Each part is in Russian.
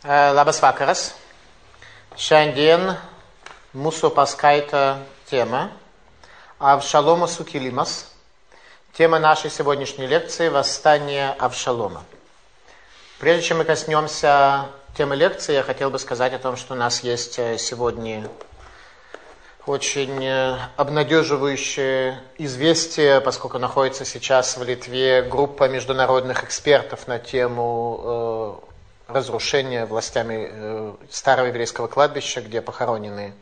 Labas vakaras. Šiandien mūsų paskaita тема Авшалома Сукилимас. Тема нашей сегодняшней лекции – «Восстание Авшалома». Прежде чем мы коснемся темы лекции, я хотел бы сказать о том, что у нас есть сегодня очень обнадеживающее известие, поскольку находится сейчас в Литве группа международных экспертов на тему разрушения властями старого еврейского кладбища, где похоронены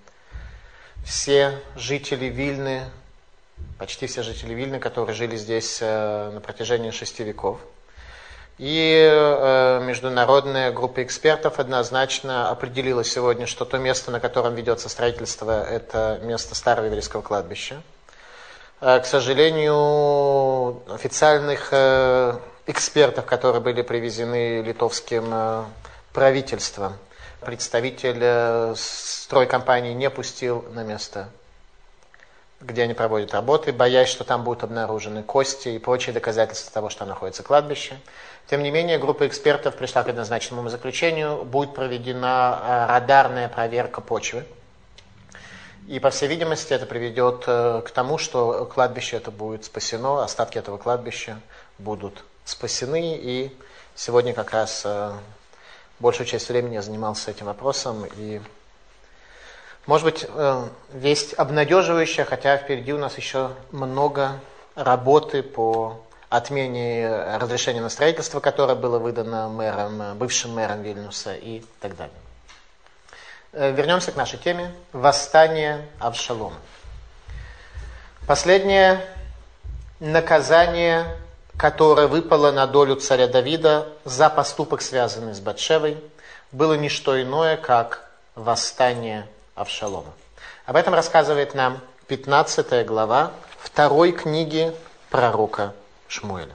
все жители Вильны, почти все жители Вильны, которые жили здесь на протяжении шести веков. И международная группа экспертов однозначно определила сегодня, что то место, на котором ведется строительство, это место старого еврейского кладбища. К сожалению, официальных экспертов, которые были привезены литовским правительством, представитель стройкомпании не пустил на место, где они проводят работы, боясь, что там будут обнаружены кости и прочие доказательства того, что находится кладбище. Тем не менее, группа экспертов пришла к однозначному заключению, будет проведена радарная проверка почвы. И, по всей видимости, это приведет к тому, что кладбище это будет спасено, остатки этого кладбища будут спасены. И сегодня как раз большую часть времени я занимался этим вопросом. И, может быть, весть обнадеживающая, хотя впереди у нас еще много работы по отмене разрешения на строительство, которое было выдано мэром, бывшим мэром Вильнюса и так далее. Вернемся к нашей теме. Восстание Авшалома. Последнее наказание, которое выпало на долю царя Давида за поступок, связанный с Батшевой, было не что иное, как восстание Авшалома. Об этом рассказывает нам 15 глава второй книги пророка Шмуэля.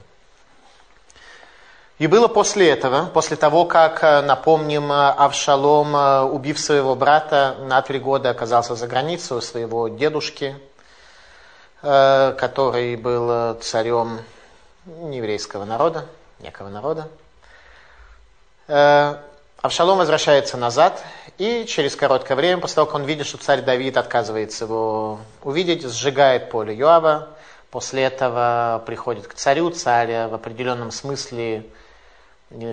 И было после этого, после того, как, напомним, Авшалом, убив своего брата, на три года оказался за границей у своего дедушки, который был царем нееврейского народа, некого народа. Авшалом возвращается назад, и через короткое время, после того, как он видит, что царь Давид отказывается его увидеть, сжигает поле Йоава, после этого приходит к царю, царь в определенном смысле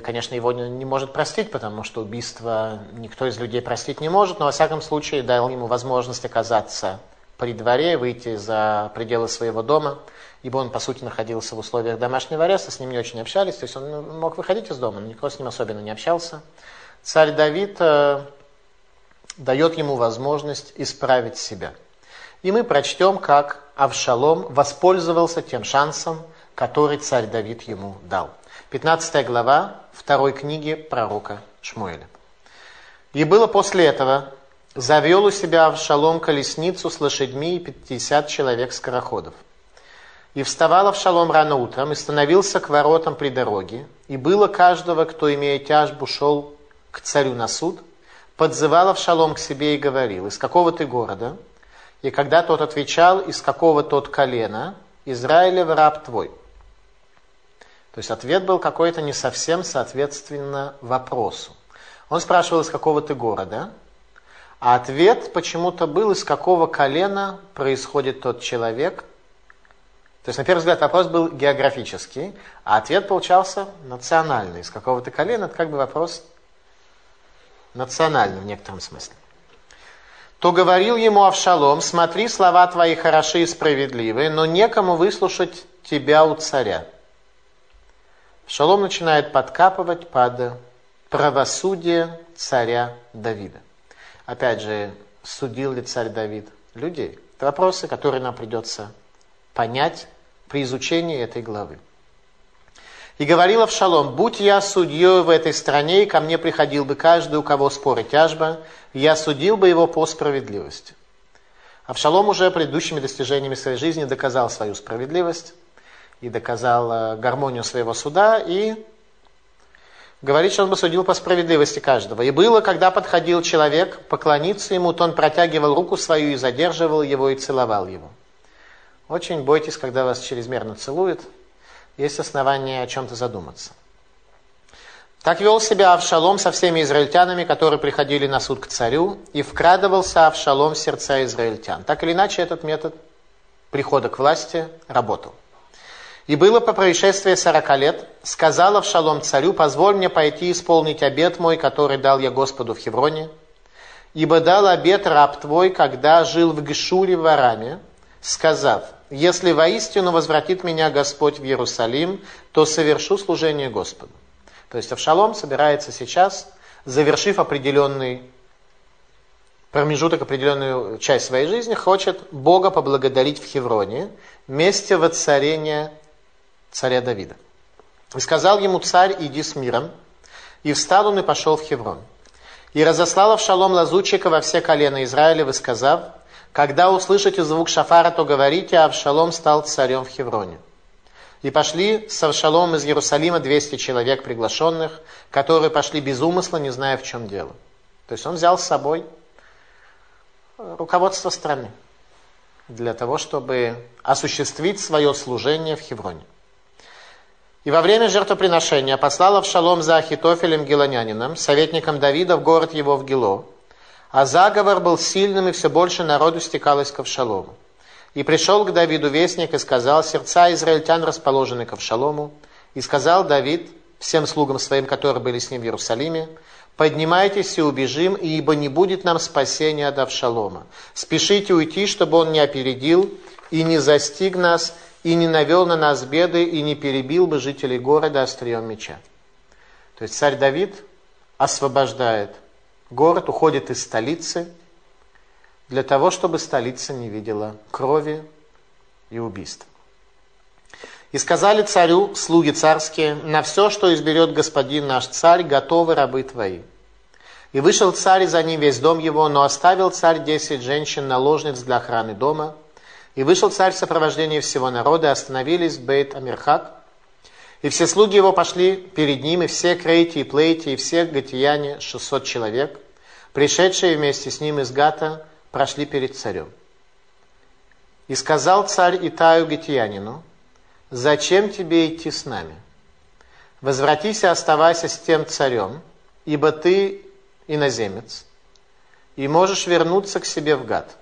конечно, его не может простить, потому что убийство никто из людей простить не может, но во всяком случае дал ему возможность оказаться при дворе, выйти за пределы своего дома, ибо он, по сути, находился в условиях домашнего ареста, с ним не очень общались, то есть он мог выходить из дома, но никто с ним особенно не общался. Царь Давид э, дает ему возможность исправить себя. И мы прочтем, как Авшалом воспользовался тем шансом, который царь Давид ему дал. 15 глава второй книги пророка Шмуэля. «И было после этого, завел у себя Авшалом колесницу с лошадьми и пятьдесят человек скороходов. И вставал Авшалом рано утром и становился к воротам при дороге, и было каждого, кто, имея тяжбу, шел к царю на суд, подзывал Авшалом к себе и говорил, из какого ты города? И когда тот отвечал, из какого тот колена, Израилев раб твой. То есть ответ был какой-то не совсем соответственно вопросу. Он спрашивал, из какого ты города, а ответ почему-то был, из какого колена происходит тот человек. То есть, на первый взгляд, вопрос был географический, а ответ получался национальный. Из какого то колена, это как бы вопрос национальный в некотором смысле. То говорил ему Авшалом, смотри, слова твои хороши и справедливые, но некому выслушать тебя у царя. Шалом начинает подкапывать под правосудие царя Давида. Опять же, судил ли царь Давид людей? Это вопросы, которые нам придется понять при изучении этой главы. И говорил Авшалом, будь я судьей в этой стране, и ко мне приходил бы каждый, у кого спор и тяжба, я судил бы его по справедливости. Авшалом уже предыдущими достижениями своей жизни доказал свою справедливость и доказал гармонию своего суда, и говорит, что он бы судил по справедливости каждого. И было, когда подходил человек поклониться ему, то он протягивал руку свою и задерживал его, и целовал его. Очень бойтесь, когда вас чрезмерно целуют, есть основания о чем-то задуматься. Так вел себя Авшалом со всеми израильтянами, которые приходили на суд к царю, и вкрадывался Авшалом в сердца израильтян. Так или иначе, этот метод прихода к власти работал. И было по происшествии сорока лет, сказал Авшалом царю, позволь мне пойти исполнить обет мой, который дал я Господу в Хевроне, ибо дал обет раб твой, когда жил в Гешуре в Араме, сказав, если воистину возвратит меня Господь в Иерусалим, то совершу служение Господу. То есть Авшалом собирается сейчас, завершив определенный промежуток, определенную часть своей жизни, хочет Бога поблагодарить в Хевроне, месте воцарения царя Давида. И сказал ему царь, иди с миром. И встал он и пошел в Хеврон. И разослал Авшалом лазутчика во все колена Израилевы, сказав, когда услышите звук шафара, то говорите, Авшалом стал царем в Хевроне. И пошли с Авшалом из Иерусалима 200 человек приглашенных, которые пошли без умысла, не зная, в чем дело. То есть он взял с собой руководство страны для того, чтобы осуществить свое служение в Хевроне. И во время жертвоприношения послал Авшалом за Ахитофелем Гелонянином, советником Давида, в город его в Гило. А заговор был сильным, и все больше народу стекалось к Авшалому. И пришел к Давиду вестник и сказал, сердца израильтян расположены к Авшалому. И сказал Давид всем слугам своим, которые были с ним в Иерусалиме, поднимайтесь и убежим, ибо не будет нам спасения от Авшалома. Спешите уйти, чтобы он не опередил и не застиг нас, и не навел на нас беды, и не перебил бы жителей города острием меча. То есть царь Давид освобождает город, уходит из столицы, для того, чтобы столица не видела крови и убийств. И сказали царю, слуги царские, на все, что изберет господин наш царь, готовы рабы твои. И вышел царь, и за ним весь дом его, но оставил царь десять женщин-наложниц для охраны дома. И вышел царь в сопровождении всего народа, и остановились в Бейт Амирхак. И все слуги его пошли перед ним, и все крейти и плейти, и все гатияне, шестьсот человек, пришедшие вместе с ним из Гата, прошли перед царем. И сказал царь Итаю Гетиянину, «Зачем тебе идти с нами? Возвратись и оставайся с тем царем, ибо ты иноземец, и можешь вернуться к себе в гад.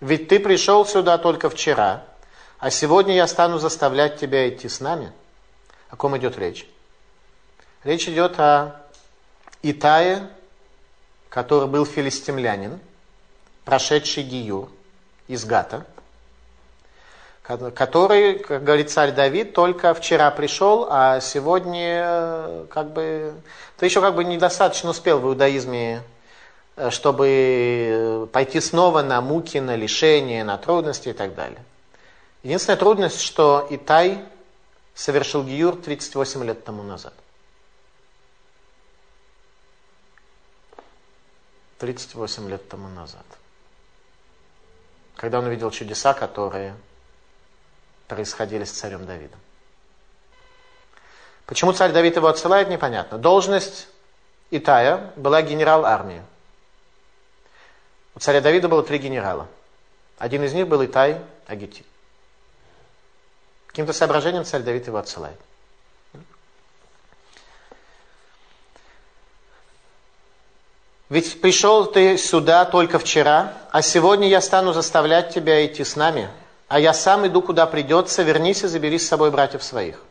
Ведь ты пришел сюда только вчера, а сегодня я стану заставлять тебя идти с нами». О ком идет речь? Речь идет о Итае, который был филистимлянин, прошедший Гиюр из Гата, который, как говорит царь Давид, только вчера пришел, а сегодня э, как бы... Ты еще как бы недостаточно успел в иудаизме, э, чтобы пойти снова на муки, на лишения, на трудности и так далее. Единственная трудность, что Итай совершил Гиюр 38 лет тому назад. 38 лет тому назад когда он увидел чудеса, которые происходили с царем Давидом. Почему царь Давид его отсылает, непонятно. Должность Итая была генерал армии. У царя Давида было три генерала. Один из них был Итай Агити. Каким-то соображением царь Давид его отсылает. Ведь пришел ты сюда только вчера, а сегодня я стану заставлять тебя идти с нами, а я сам иду, куда придется, вернись и забери с собой братьев своих.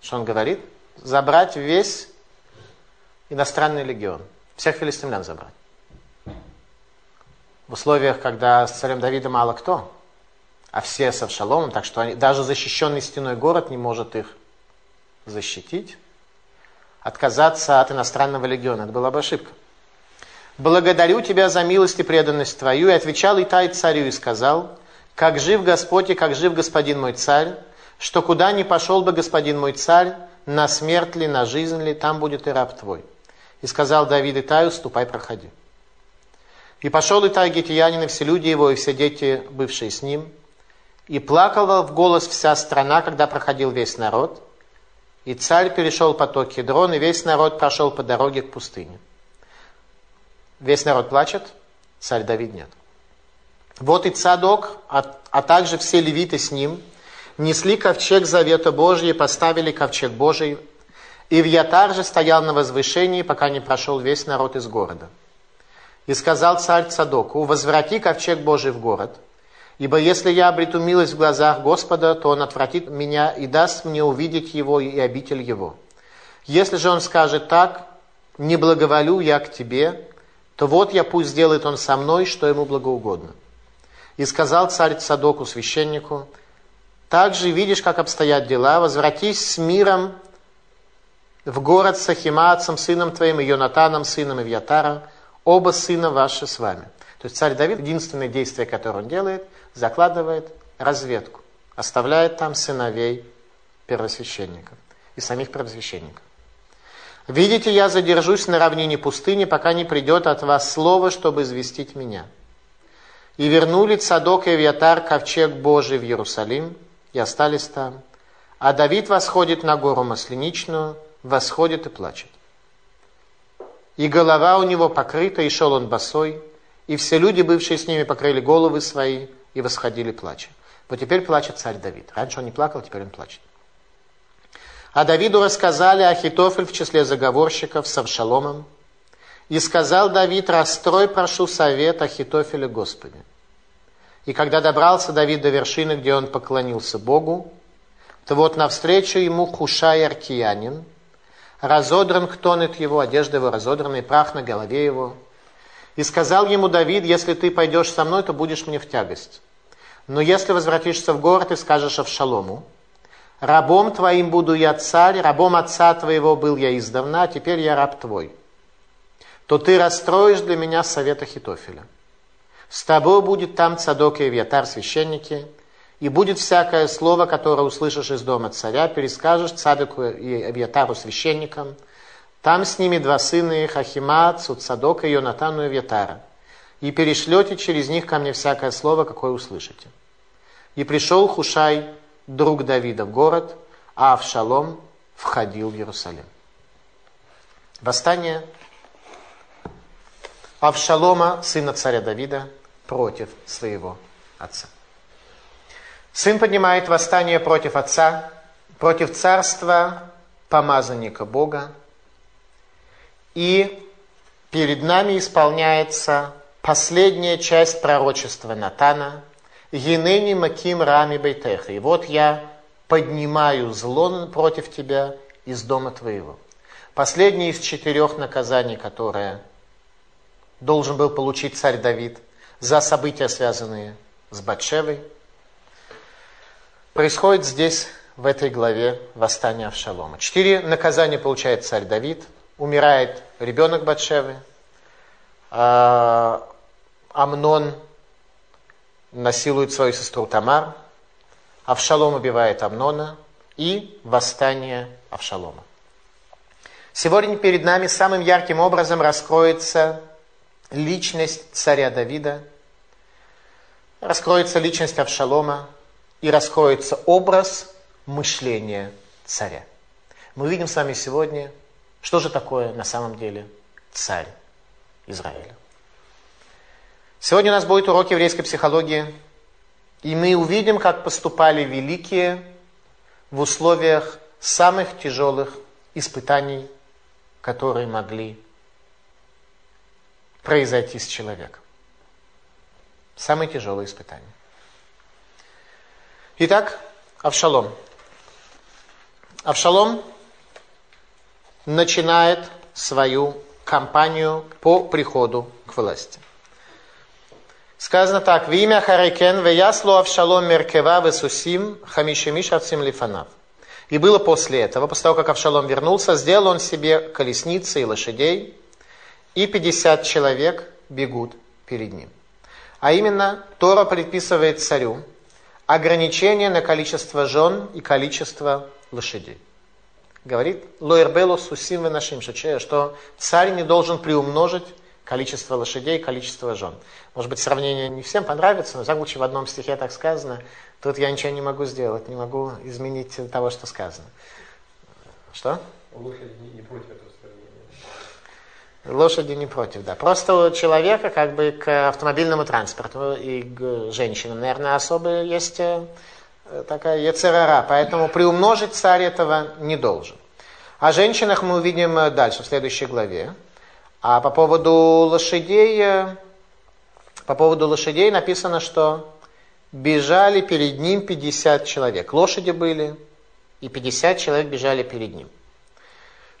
Что он говорит? Забрать весь иностранный легион. Всех филистимлян забрать. В условиях, когда с царем Давидом мало кто, а все с Авшаломом, так что они, даже защищенный стеной город не может их защитить, отказаться от иностранного легиона. Это была бы ошибка. «Благодарю тебя за милость и преданность твою». И отвечал Итай царю и сказал, «Как жив Господь и как жив господин мой царь, что куда ни пошел бы господин мой царь, на смерть ли, на жизнь ли, там будет и раб твой». И сказал Давид Итаю, «Ступай, проходи». И пошел Итай Гетиянин, и все люди его, и все дети, бывшие с ним. И плакала в голос вся страна, когда проходил весь народ. И царь перешел поток Кедрон, и весь народ прошел по дороге к пустыне. Весь народ плачет, царь Давид нет. Вот и Цадок, а, а также все левиты с ним, несли ковчег Завета Божий, поставили ковчег Божий, Ивьятар же стоял на возвышении, пока не прошел весь народ из города. И сказал царь Цадоку, возврати ковчег Божий в город, ибо если я обрету милость в глазах Господа, то он отвратит меня и даст мне увидеть его и обитель его. Если же он скажет так, не благоволю я к тебе, то вот я пусть сделает он со мной, что ему благоугодно. И сказал царь Цадоку, священнику, также видишь, как обстоят дела, возвратись с миром в город с Ахимаацем, сыном твоим, и Йонатаном, сыном Ивьятара, оба сына ваши с вами. То есть царь Давид, единственное действие, которое он делает, закладывает разведку, оставляет там сыновей первосвященников и самих первосвященников. Видите, я задержусь на равнине пустыни, пока не придет от вас слово, чтобы известить меня. И вернули Цадок и Авиатар ковчег Божий в Иерусалим, и остались там. А Давид восходит на гору Масленичную, восходит и плачет. И голова у него покрыта, и шел он босой, и все люди, бывшие с ними, покрыли головы свои и восходили плача. Вот теперь плачет царь Давид. Раньше он не плакал, теперь он плачет. А Давиду рассказали Ахитофель в числе заговорщиков с Авшаломом. И сказал Давид, расстрой, прошу совет Ахитофеля Господи. И когда добрался Давид до вершины, где он поклонился Богу, то вот навстречу ему Хушай Аркиянин, разодран хтонет его, одежда его разодрана, и прах на голове его. И сказал ему Давид, если ты пойдешь со мной, то будешь мне в тягость. Но если возвратишься в город и скажешь Авшалому, рабом твоим буду я царь, рабом отца твоего был я издавна, а теперь я раб твой, то ты расстроишь для меня совета Хитофеля. С тобой будет там Цадок и Вьятар, священники, и будет всякое слово, которое услышишь из дома царя, перескажешь Цадоку и Авьятару священникам. Там с ними два сына их, Ахимаат, Цадока и Йонатану и Авьятара. И перешлете через них ко мне всякое слово, какое услышите. И пришел Хушай, друг Давида, в город, а Авшалом входил в Иерусалим. Восстание Авшалома, сына царя Давида, против своего отца. Сын поднимает восстание против отца, против царства помазанника Бога. И перед нами исполняется последняя часть пророчества Натана. «Енени маким рами бейтеха». И вот я поднимаю зло против тебя из дома твоего. Последнее из четырех наказаний, которое должен был получить царь Давид за события, связанные с Батшевой – происходит здесь, в этой главе, восстание Авшалома. Четыре наказания получает царь Давид. Умирает ребенок Батшевы. А, Амнон насилует свою сестру Тамар. Авшалом убивает Амнона. И восстание Авшалома. Сегодня перед нами самым ярким образом раскроется личность царя Давида, раскроется личность Авшалома, и раскроется образ мышления царя. Мы видим с вами сегодня, что же такое на самом деле царь Израиля. Сегодня у нас будет урок еврейской психологии, и мы увидим, как поступали великие в условиях самых тяжелых испытаний, которые могли произойти с человеком. Самые тяжелые испытания. Итак, Авшалом. Авшалом начинает свою кампанию по приходу к власти. Сказано так, в имя Харикен, веяслу Авшалом Меркева Весусим Хамишемиш Ацим Лифанав. И было после этого, после того, как Авшалом вернулся, сделал он себе колесницы и лошадей, и 50 человек бегут перед ним. А именно, Тора предписывает царю, ограничение на количество жен и количество лошадей. Говорит Лоербело Сусим нашим что царь не должен приумножить количество лошадей количество жен. Может быть, сравнение не всем понравится, но, в случае, в одном стихе так сказано, тут я ничего не могу сделать, не могу изменить того, что сказано. Что? Лошади не против этого Лошади не против, да. Просто у человека как бы к автомобильному транспорту и к женщинам, наверное, особо есть э, такая ецерара, поэтому приумножить царь этого не должен. О женщинах мы увидим дальше, в следующей главе. А по поводу лошадей, по поводу лошадей написано, что бежали перед ним 50 человек. Лошади были, и 50 человек бежали перед ним.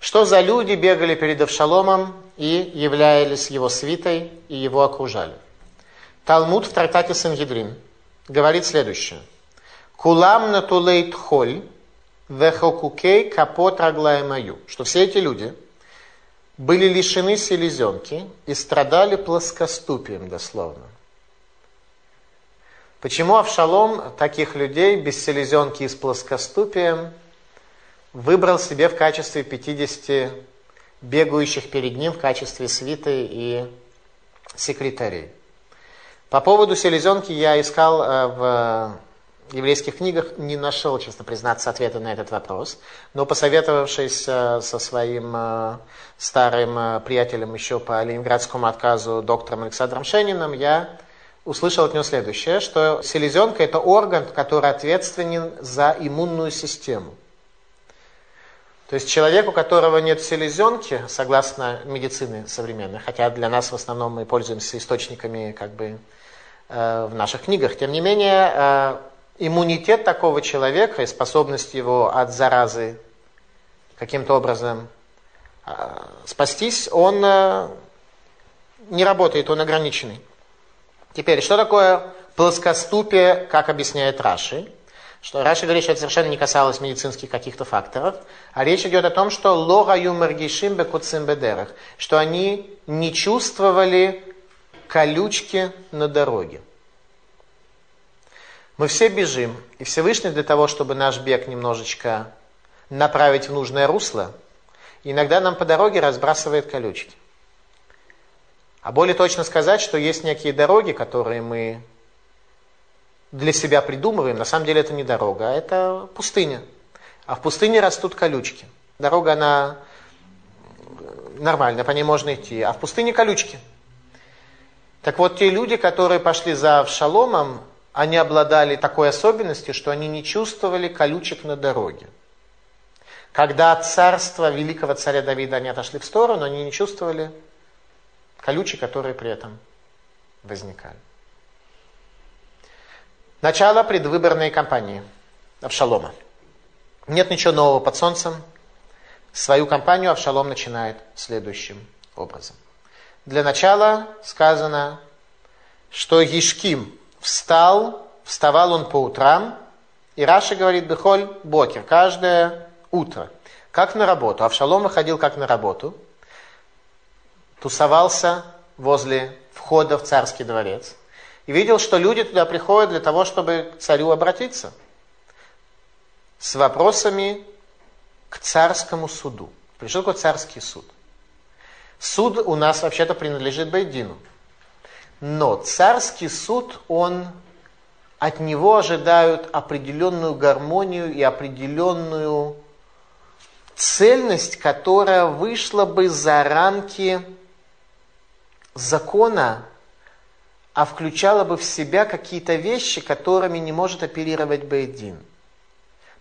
Что за люди бегали перед Авшаломом и являлись его свитой и его окружали? Талмуд в трактате Сангидрин говорит следующее. Кулам натулейт холь вехокукей капот раглаемаю. Что все эти люди были лишены селезенки и страдали плоскоступием дословно. Почему Авшалом таких людей без селезенки и с плоскоступием выбрал себе в качестве 50 бегающих перед ним в качестве свиты и секретарей? По поводу селезенки я искал э, в еврейских книгах, не нашел, честно признаться, ответа на этот вопрос. Но посоветовавшись э, со своим э, старым приятелем еще по ленинградскому отказу доктором Александром Шениным, я услышал от него следующее, что селезенка – это орган, который ответственен за иммунную систему. То есть человек, у которого нет селезенки, согласно медицины современной, хотя для нас в основном мы пользуемся источниками как бы э, в наших книгах, тем не менее э, иммунитет такого человека и способность его от заразы каким-то образом э, спастись, он э, не работает, он ограниченный. Теперь, что такое плоскоступие, как объясняет Раши? Что Раши говорит, что это совершенно не касалось медицинских каких-то факторов, а речь идет о том, что логаю маргишим бекуцим бедерах, что они не чувствовали колючки на дороге. Мы все бежим, и Всевышний для того, чтобы наш бег немножечко направить в нужное русло, иногда нам по дороге разбрасывает колючки. А более точно сказать, что есть некие дороги, которые мы для себя придумываем. На самом деле это не дорога, а это пустыня. А в пустыне растут колючки. Дорога, она нормальная, по ней можно идти. А в пустыне колючки. Так вот, те люди, которые пошли за Авшаломом, они обладали такой особенностью, что они не чувствовали колючек на дороге. Когда от царства великого царя Давида они отошли в сторону, они не чувствовали колючие, которые при этом возникали. Начало предвыборной кампании Авшалома. Нет ничего нового под солнцем. Свою кампанию Авшалом начинает следующим образом. Для начала сказано, что Ешким встал, вставал он по утрам, и Раша говорит, Бехоль Бокер, каждое утро, как на работу. Авшалом выходил как на работу – тусовался возле входа в царский дворец и видел, что люди туда приходят для того, чтобы к царю обратиться с вопросами к царскому суду. Пришел такой царский суд. Суд у нас вообще-то принадлежит Байдину. Но царский суд, он от него ожидают определенную гармонию и определенную цельность, которая вышла бы за рамки закона, а включала бы в себя какие-то вещи, которыми не может оперировать Бейдин.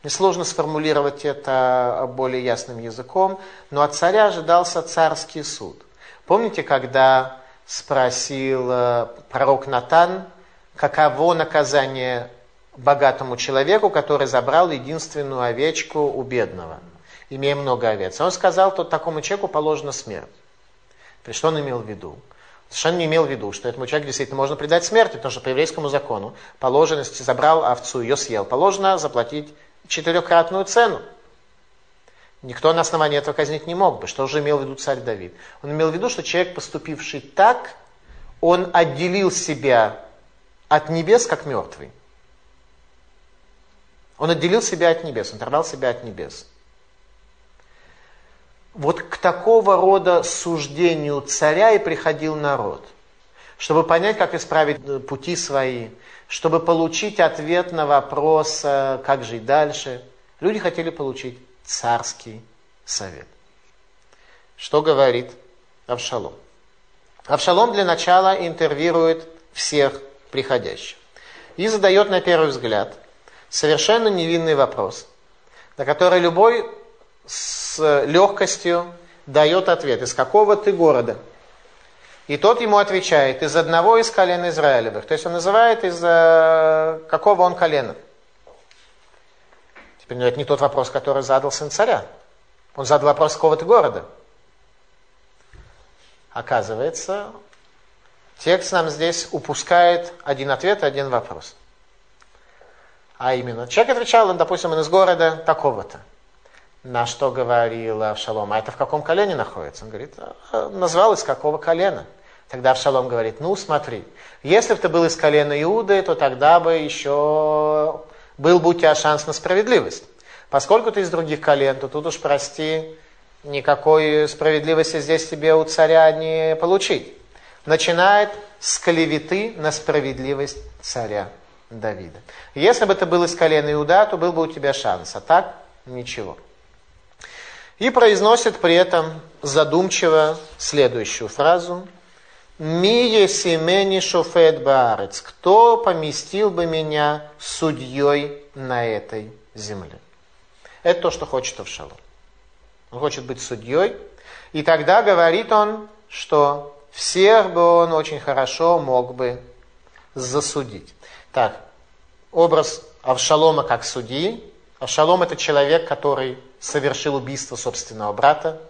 Мне сложно сформулировать это более ясным языком, но от царя ожидался царский суд. Помните, когда спросил э, пророк Натан, каково наказание богатому человеку, который забрал единственную овечку у бедного, имея много овец. Он сказал, что такому человеку положена смерть. Что он имел в виду? Совершенно не имел в виду, что этому человеку действительно можно предать смерти, потому что по еврейскому закону положено, если забрал овцу, ее съел, положено заплатить четырехкратную цену. Никто на основании этого казнить не мог бы. Что же имел в виду царь Давид? Он имел в виду, что человек, поступивший так, он отделил себя от небес, как мертвый. Он отделил себя от небес, он оторвал себя от небес вот к такого рода суждению царя и приходил народ, чтобы понять, как исправить э, пути свои, чтобы получить ответ на вопрос, э, как жить дальше. Люди хотели получить царский совет. Что говорит Авшалом? Авшалом для начала интервьюирует всех приходящих и задает на первый взгляд совершенно невинный вопрос, на который любой с легкостью дает ответ, из какого ты города. И тот ему отвечает, из одного из колен Израилевых. То есть он называет, из какого он колена. Ну, это не тот вопрос, который задал сын царя. Он задал вопрос какого-то города. Оказывается, текст нам здесь упускает один ответ один вопрос. А именно, человек отвечал, он, допустим, он из города такого-то. На что говорил Авшалом? А это в каком колене находится? Он говорит, «А, назвал из какого колена. Тогда Авшалом говорит, ну смотри, если бы ты был из колена Иуды, то тогда бы еще был бы у тебя шанс на справедливость. Поскольку ты из других колен, то тут уж, прости, никакой справедливости здесь тебе у царя не получить. Начинает с клеветы на справедливость царя Давида. Если бы ты был из колена Иуда, то был бы у тебя шанс, а так ничего. И произносит при этом задумчиво следующую фразу. «Мие семени шофет баарец» «Кто поместил бы меня судьей на этой земле?» Это то, что хочет Авшалом. Он хочет быть судьей. И тогда говорит он, что всех бы он очень хорошо мог бы засудить. Так, образ Авшалома как судьи. Авшалом это человек, который совершил убийство собственного брата.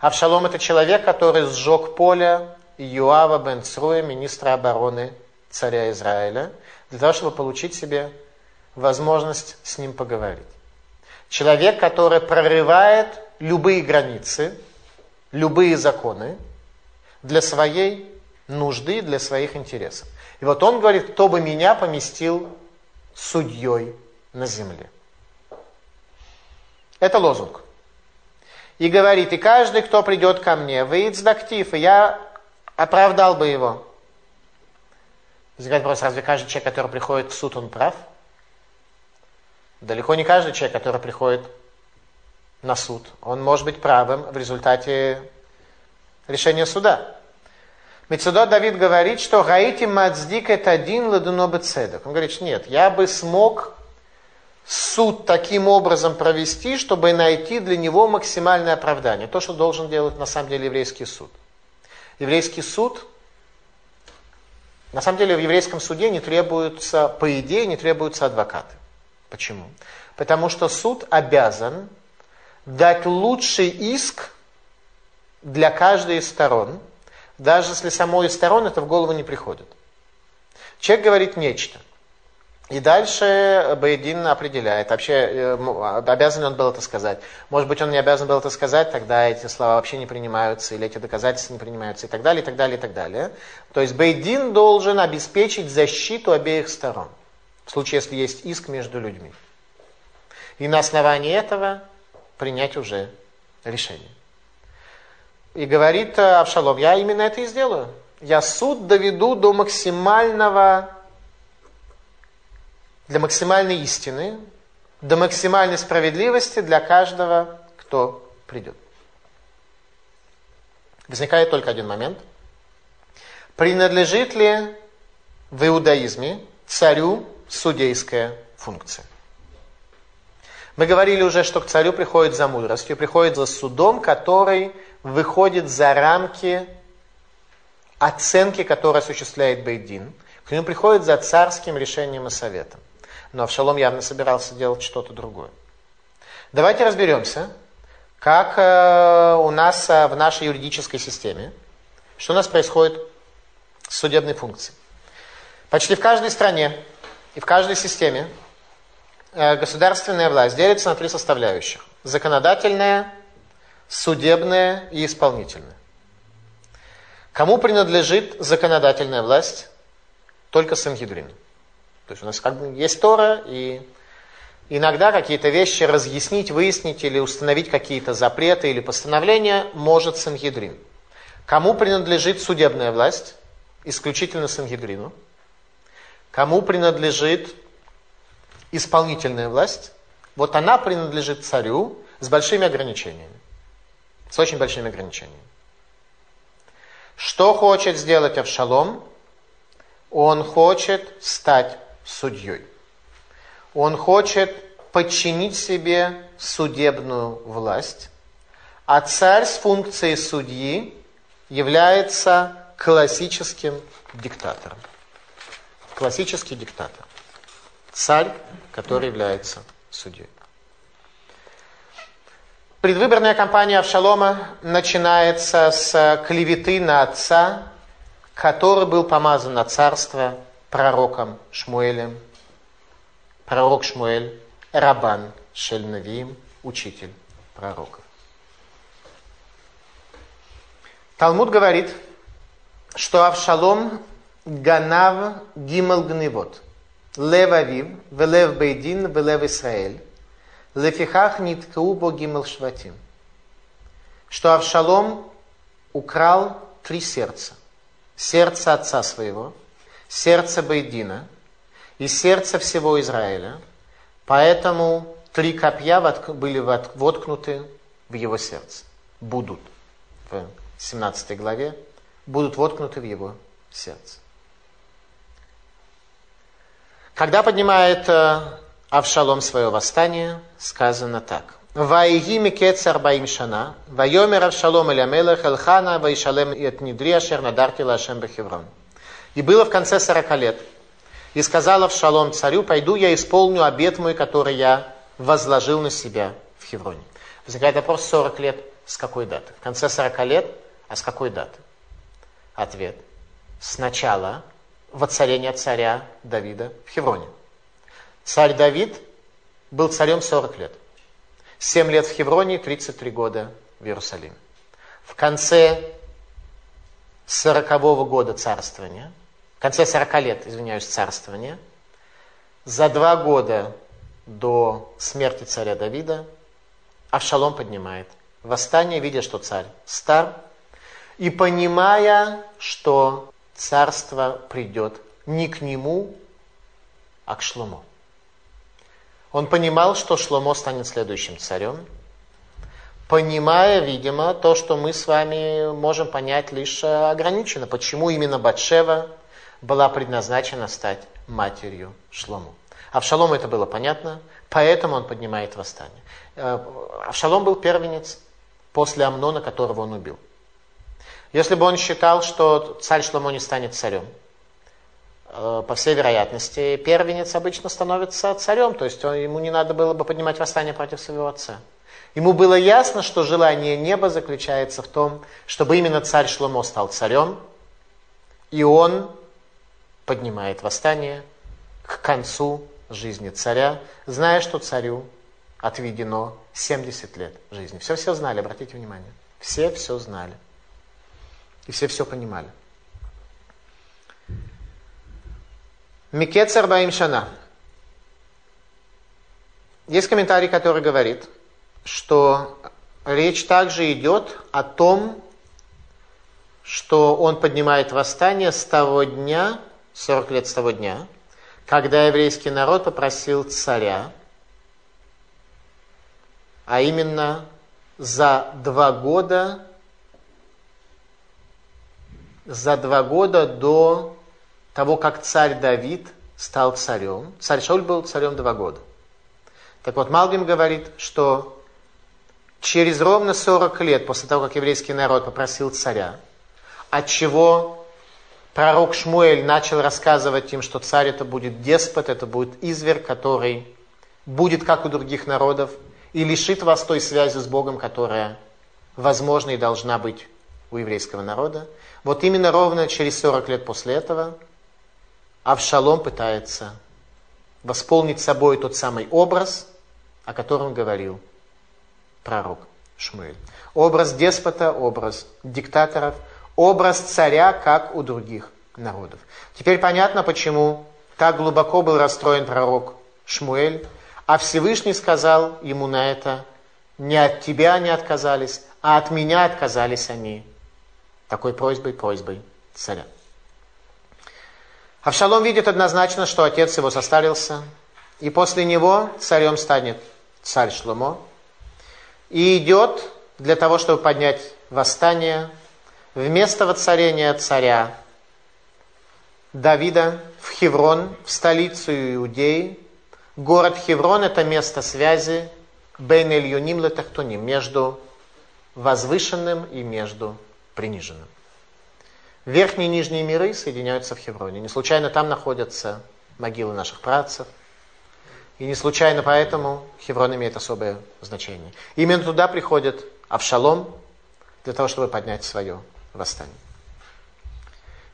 Авшалом это человек, который сжег поле Юава бен Цруя, министра обороны царя Израиля, для того, чтобы получить себе возможность с ним поговорить. Человек, который прорывает любые границы, любые законы для своей нужды, для своих интересов. И вот он говорит, кто бы меня поместил судьей на земле. Это лозунг. И говорит, и каждый, кто придет ко мне, выйдет дактив, и я оправдал бы его. Возникает вопрос, разве каждый человек, который приходит в суд, он прав? Далеко не каждый человек, который приходит на суд, он может быть правым в результате решения суда. Мецудот Давид говорит, что Гаити Мацдик это один ладунобы цедок. Он говорит, нет, я бы смог суд таким образом провести, чтобы найти для него максимальное оправдание. То, что должен делать на самом деле еврейский суд. Еврейский суд, на самом деле в еврейском суде не требуются, по идее, не требуются адвокаты. Почему? Потому что суд обязан дать лучший иск для каждой из сторон, даже если самой из сторон это в голову не приходит. Человек говорит нечто. И дальше Бейдин определяет, вообще э, обязан ли он был это сказать. Может быть, он не обязан был это сказать, тогда эти слова вообще не принимаются, или эти доказательства не принимаются, и так далее, и так далее, и так далее. То есть Бейдин должен обеспечить защиту обеих сторон в случае, если есть иск между людьми. И на основании этого принять уже решение. И говорит Авшалом, я именно это и сделаю. Я суд доведу до максимального, для максимальной истины, до максимальной справедливости для каждого, кто придет. Возникает только один момент. Принадлежит ли в иудаизме царю судейская функция. Мы говорили уже, что к царю приходит за мудростью, приходит за судом, который выходит за рамки оценки, которую осуществляет Бейдин. К нему приходит за царским решением и советом. Но Авшалом явно собирался делать что-то другое. Давайте разберемся, как э, у нас э, в нашей юридической системе, что у нас происходит с судебной функцией. Почти в каждой стране и в каждой системе э, государственная власть делится на три составляющих. Законодательная, судебная и исполнительная. Кому принадлежит законодательная власть? Только Сангидрин. То есть у нас как бы есть Тора, и иногда какие-то вещи разъяснить, выяснить или установить какие-то запреты или постановления может Сангидрин. Кому принадлежит судебная власть? Исключительно Сангидрину. Кому принадлежит исполнительная власть? Вот она принадлежит царю с большими ограничениями. С очень большими ограничениями. Что хочет сделать Авшалом? Он хочет стать судьей. Он хочет подчинить себе судебную власть, а царь с функцией судьи является классическим диктатором. Классический диктатор. Царь, который является судьей. Предвыборная кампания Авшалома начинается с клеветы на отца, который был помазан на царство пророком Шмуэлем. Пророк Шмуэль, Рабан Шельнавиим, учитель пророков. Талмуд говорит, что Авшалом ганав гимал гневот. Лев Авив, велев Бейдин, велев Исраэль. Лефихах ниткау бо гимал шватим. Что Авшалом украл три сердца. Сердце отца своего, сердце Бейдина и сердце всего Израиля. Поэтому три копья были воткнуты в его сердце. Будут. В 17 главе будут воткнуты в его сердце. Когда поднимает э, Авшалом свое восстание, сказано так. Ваиги микец арбаим шана, вайомер Авшалом или Амелех Элхана, ваишалем и от Нидрия надарти лашем бехеврон. И было в конце сорока лет. И сказал Авшалом царю, пойду я исполню обет мой, который я возложил на себя в Хевроне. Возникает вопрос, 40 лет с какой даты? В конце 40 лет, а с какой даты? Ответ. Сначала воцарения царя Давида в Хевроне. Царь Давид был царем 40 лет. 7 лет в Хевроне, 33 года в Иерусалиме. В конце 40 -го года царствования, в конце 40 лет, извиняюсь, царствования, за два года до смерти царя Давида Авшалом поднимает восстание, видя, что царь стар, и понимая, что царство придет не к нему, а к Шлому. Он понимал, что Шломо станет следующим царем, понимая, видимо, то, что мы с вами можем понять лишь ограниченно. Почему именно Батшева была предназначена стать матерью Шлому. Авшалому это было понятно, поэтому он поднимает восстание. Э, Авшалом был первенец после Амнона, которого он убил. Если бы он считал, что царь Шломо не станет царем, Э, по всей вероятности, первенец обычно становится царем, то есть он, ему не надо было бы поднимать восстание против своего отца. Ему было ясно, что желание неба заключается в том, чтобы именно царь Шломо стал царем, и он поднимает восстание к концу жизни царя, зная, что царю отведено 70 лет жизни. Все все знали, обратите внимание. Все все знали. И все все понимали. Микец Арбаим Шана. Есть комментарий, который говорит, что речь также идет о том, что он поднимает восстание с того дня, 40 лет с того дня, когда еврейский народ попросил царя, а именно за два года, за два года до того, как царь Давид стал царем. Царь Шауль был царем два года. Так вот, Малбим говорит, что через ровно 40 лет после того, как еврейский народ попросил царя, от чего пророк Шмуэль начал рассказывать им, что царь это будет деспот, это будет изверг, который будет как у других народов и лишит вас той связи с Богом, которая возможна и должна быть у еврейского народа. Вот именно ровно через 40 лет после этого Авшалом пытается восполнить собой тот самый образ, о котором говорил пророк Шмуэль. Образ деспота, образ диктаторов, образ царя, как у других народов. Теперь понятно, почему так глубоко был расстроен пророк Шмуэль, а Всевышний сказал ему на это, не от тебя они отказались, а от меня отказались они. Такой просьбой, просьбой царя. Авшалом видит однозначно, что отец его состарился, и после него царем станет царь Шломо, и идет для того, чтобы поднять восстание вместо воцарения царя Давида в Хеврон, в столицу Иудеи, Город Хеврон – это место связи Бейн Ильюним Летахтуним, между возвышенным и между приниженным. Верхние и нижние миры соединяются в Хевроне. Не случайно там находятся могилы наших працев. И не случайно поэтому Хеврон имеет особое значение. Именно туда приходит Авшалом для того, чтобы поднять свое восстание.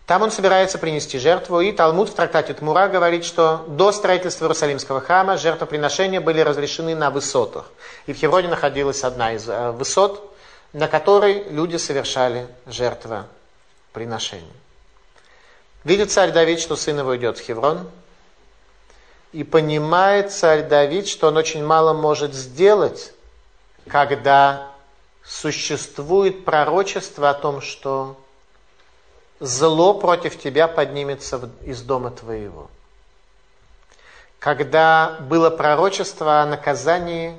Там он собирается принести жертву, и Талмуд в трактате Тмура говорит, что до строительства Иерусалимского храма жертвоприношения были разрешены на высотах. И в Хевроне находилась одна из э, высот, на которой люди совершали жертвоприношение. Видит царь Давид, что сын его идет в Хеврон, и понимает царь Давид, что он очень мало может сделать, когда существует пророчество о том, что зло против тебя поднимется из дома твоего. Когда было пророчество о наказании,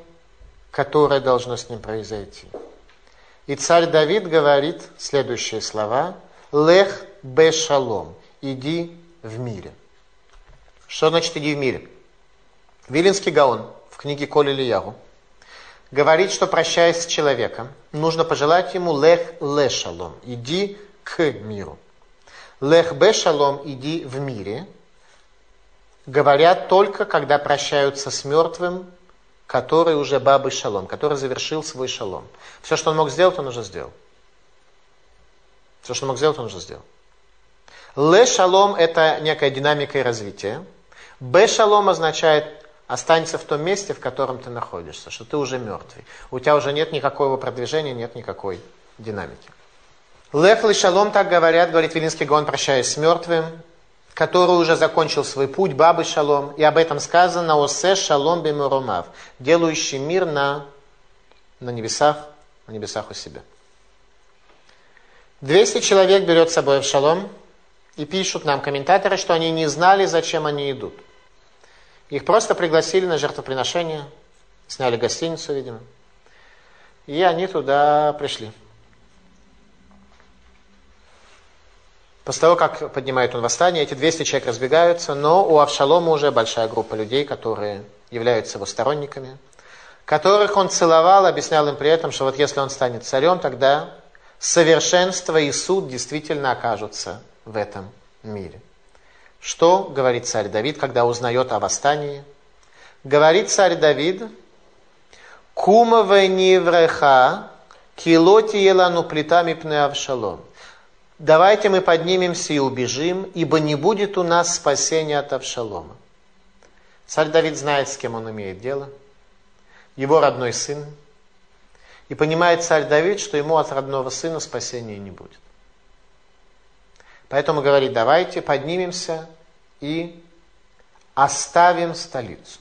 которое должно с ним произойти. И царь Давид говорит следующие слова. Лех бе шалом. Иди в мире. Что значит иди в мире? Вилинский Гаон в книге Коли Лиягу говорит, что прощаясь с человеком, нужно пожелать ему лех ле шалом. Иди к миру. Лех бе шалом, иди в мире, говорят только, когда прощаются с мертвым, который уже бабы шалом, который завершил свой шалом. Все, что он мог сделать, он уже сделал. Все, что он мог сделать, он уже сделал. Ле шалом – это некая динамика и развитие. Б шалом означает останься в том месте, в котором ты находишься, что ты уже мертвый. У тебя уже нет никакого продвижения, нет никакой динамики. Лех ли шалом, так говорят, говорит Вилинский Гон, прощаясь с мертвым, который уже закончил свой путь, бабы шалом, и об этом сказано «Осе шалом бемуромав», делающий мир на, на небесах, на небесах у себя. 200 человек берет с собой в шалом, и пишут нам комментаторы, что они не знали, зачем они идут. Их просто пригласили на жертвоприношение, сняли гостиницу, видимо, и они туда пришли. После того, как поднимает он восстание, эти 200 человек разбегаются, но у Авшалома уже большая группа людей, которые являются его сторонниками, которых он целовал, объяснял им при этом, что вот если он станет царем, тогда совершенство и суд действительно окажутся в этом мире. Что говорит царь Давид, когда узнает о восстании? Говорит царь Давид, «Кума вреха, килоти елану плитами пне Авшалом». Давайте мы поднимемся и убежим, ибо не будет у нас спасения от Авшалома. Царь Давид знает, с кем он имеет дело. Его родной сын. И понимает царь Давид, что ему от родного сына спасения не будет. Поэтому говорит, давайте поднимемся и оставим столицу.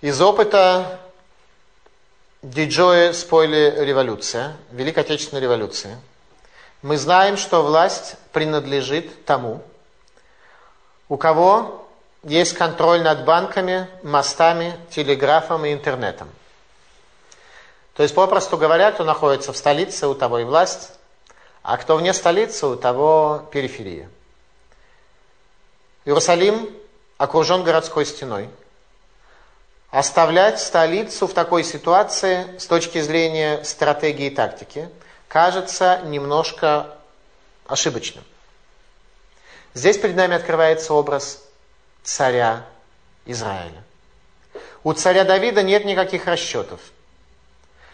Из опыта Диджоя спойли революция, Великой Отечественной революции, мы знаем, что власть принадлежит тому, у кого есть контроль над банками, мостами, телеграфом и интернетом. То есть, попросту говоря, кто находится в столице, у того и власть, а кто вне столицы, у того периферия. Иерусалим окружен городской стеной. Оставлять столицу в такой ситуации с точки зрения стратегии и тактики кажется немножко ошибочным. Здесь перед нами открывается образ царя Израиля. У царя Давида нет никаких расчетов.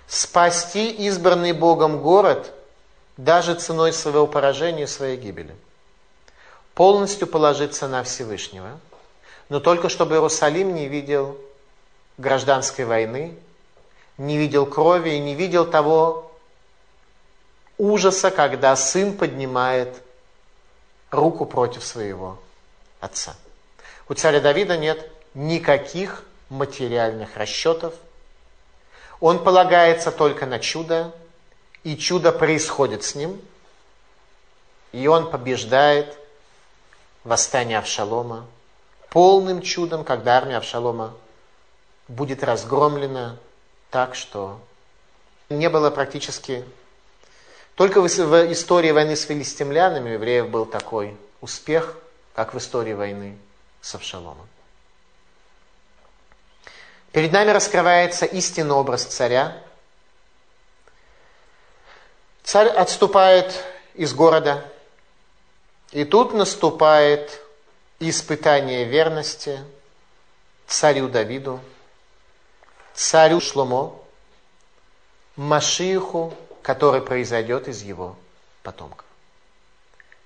Спасти избранный Богом город даже ценой своего поражения и своей гибели. Полностью положиться на Всевышнего, но только чтобы Иерусалим не видел гражданской войны, не видел крови и не видел того ужаса, когда сын поднимает руку против своего отца. У царя Давида нет никаких материальных расчетов. Он полагается только на чудо, и чудо происходит с ним, и он побеждает восстание Авшалома полным чудом, когда армия Авшалома будет разгромлена так, что не было практически... Только в истории войны с филистимлянами у евреев был такой успех, как в истории войны с Авшаломом. Перед нами раскрывается истинный образ царя. Царь отступает из города, и тут наступает испытание верности царю Давиду, царю Шломо, Машиху, который произойдет из его потомков.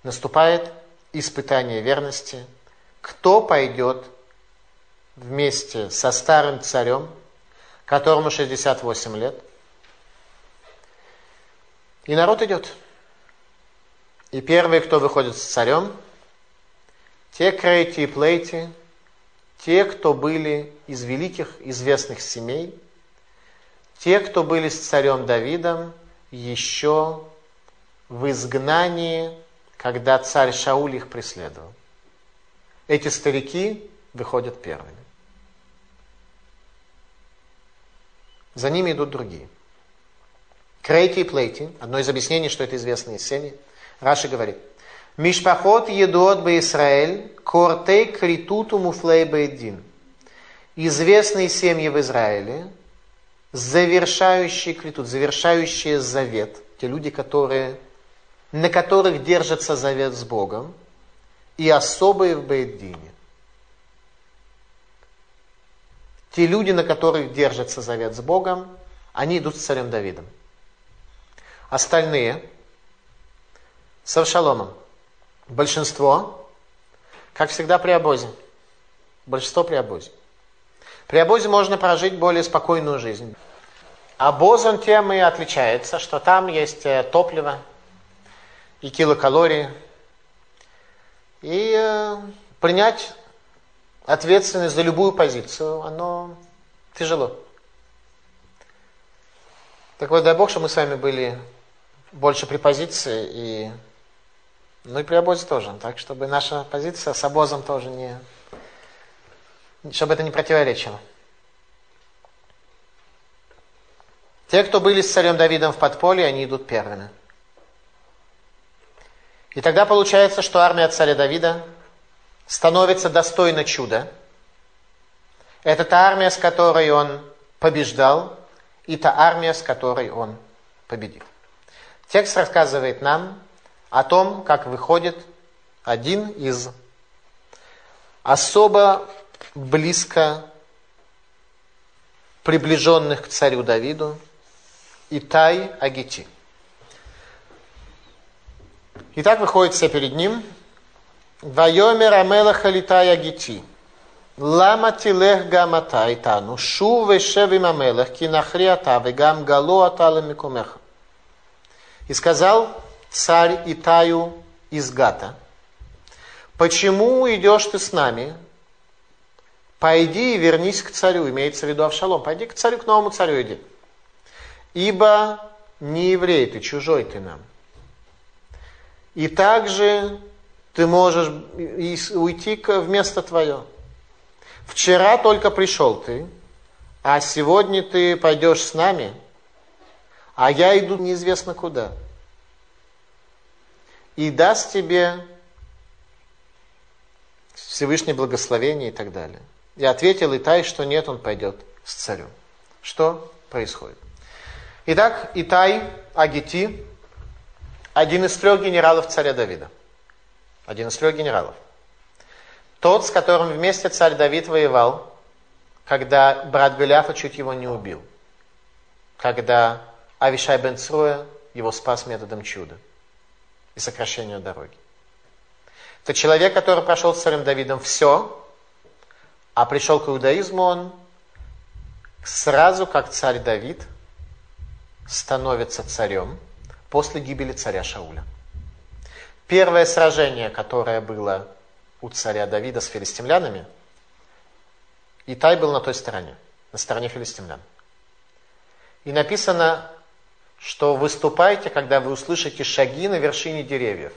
Наступает испытание верности. Кто пойдет вместе со старым царем, которому 68 лет? И народ идет. И первые, кто выходит с царем, те крейти и плейти, те, кто были из великих известных семей, те, кто были с царем Давидом еще в изгнании, когда царь Шауль их преследовал. Эти старики выходят первыми. За ними идут другие. Крейти и Плейти, одно из объяснений, что это известные семьи, Раши говорит, Мишпахот едот бы Израиль, кортей критуту муфлей бейдин. Известные семьи в Израиле, завершающие критут, завершающие завет, те люди, которые, на которых держится завет с Богом, и особые в Бейдине. Те люди, на которых держится завет с Богом, они идут с царем Давидом. Остальные с Авшаломом. Большинство, как всегда при обозе. Большинство при обозе. При обозе можно прожить более спокойную жизнь. Обоз он тем и отличается, что там есть э, топливо и килокалории. И э, принять ответственность за любую позицию, оно тяжело. Так вот, дай Бог, что мы с вами были больше при позиции и ну и при обозе тоже. Так, чтобы наша позиция с обозом тоже не... Чтобы это не противоречило. Те, кто были с царем Давидом в подполье, они идут первыми. И тогда получается, что армия царя Давида становится достойна чуда. Это та армия, с которой он побеждал, и та армия, с которой он победил. Текст рассказывает нам о том, как выходит один из особо близко приближенных к царю Давиду, Итай Агити. Итак, выходит все перед ним. Вайомер Амелаха Литай Агити. Лама тилех гамата итану, шу вешевим амелах, ки нахри ата, вегам гало ата лемикумеха. И сказал царь Итаю из Гата, почему идешь ты с нами? Пойди и вернись к царю, имеется в виду Авшалом, пойди к царю, к новому царю иди. Ибо не еврей ты, чужой ты нам. И также ты можешь уйти в место твое. Вчера только пришел ты, а сегодня ты пойдешь с нами, а я иду неизвестно куда и даст тебе Всевышнее благословение и так далее. И ответил Итай, что нет, он пойдет с царем. Что происходит? Итак, Итай Агити, один из трех генералов царя Давида. Один из трех генералов. Тот, с которым вместе царь Давид воевал, когда брат Голиафа чуть его не убил. Когда Авишай бен Цруя его спас методом чуда и сокращению дороги. Это человек, который прошел с царем Давидом все, а пришел к иудаизму он сразу, как царь Давид, становится царем после гибели царя Шауля. Первое сражение, которое было у царя Давида с филистимлянами, Итай был на той стороне, на стороне филистимлян. И написано, что выступайте, когда вы услышите шаги на вершине деревьев.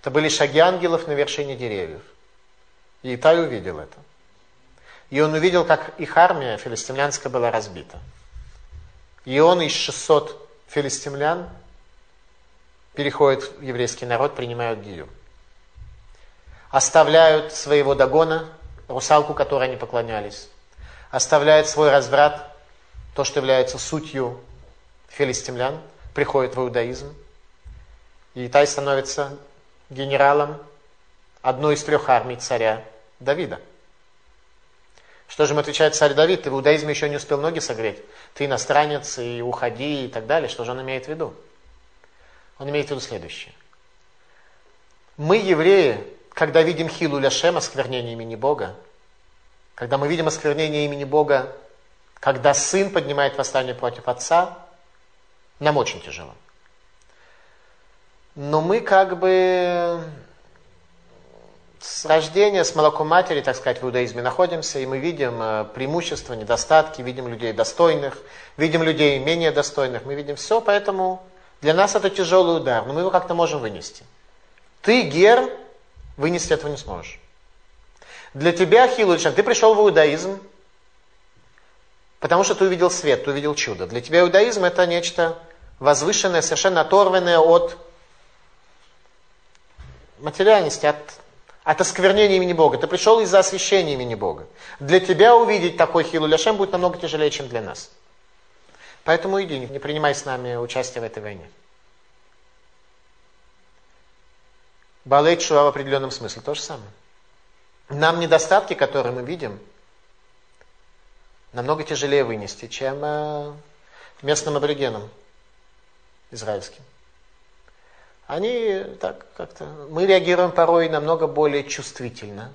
Это были шаги ангелов на вершине деревьев. И Итай увидел это. И он увидел, как их армия филистимлянская была разбита. И он из 600 филистимлян переходит в еврейский народ, принимают гию. Оставляют своего догона, русалку, которой они поклонялись. оставляет свой разврат, то, что является сутью филистимлян, приходит в иудаизм. И Итай становится генералом одной из трех армий царя Давида. Что же ему отвечает царь Давид? Ты в иудаизме еще не успел ноги согреть. Ты иностранец, и уходи, и так далее. Что же он имеет в виду? Он имеет в виду следующее. Мы, евреи, когда видим хилу ляшем, осквернение имени Бога, когда мы видим осквернение имени Бога, когда сын поднимает восстание против отца, нам очень тяжело. Но мы как бы с рождения, с молоком матери, так сказать, в иудаизме находимся, и мы видим э, преимущества, недостатки, видим людей достойных, видим людей менее достойных, мы видим все, поэтому для нас это тяжелый удар, но мы его как-то можем вынести. Ты, гер, вынести этого не сможешь. Для тебя, Хилульчан, ты пришел в иудаизм, потому что ты увидел свет, ты увидел чудо. Для тебя иудаизм это нечто возвышенное, совершенно оторванное от материальности, от, от осквернения имени Бога. Ты пришел из-за освящения имени Бога. Для тебя увидеть такой Хилу Ляшем будет намного тяжелее, чем для нас. Поэтому иди, не принимай с нами участие в этой войне. Балейт Шуа в определенном смысле то же самое. Нам недостатки, которые мы видим, намного тяжелее вынести, чем э, местным аборигенам израильским. Они так как-то... Мы реагируем порой намного более чувствительно.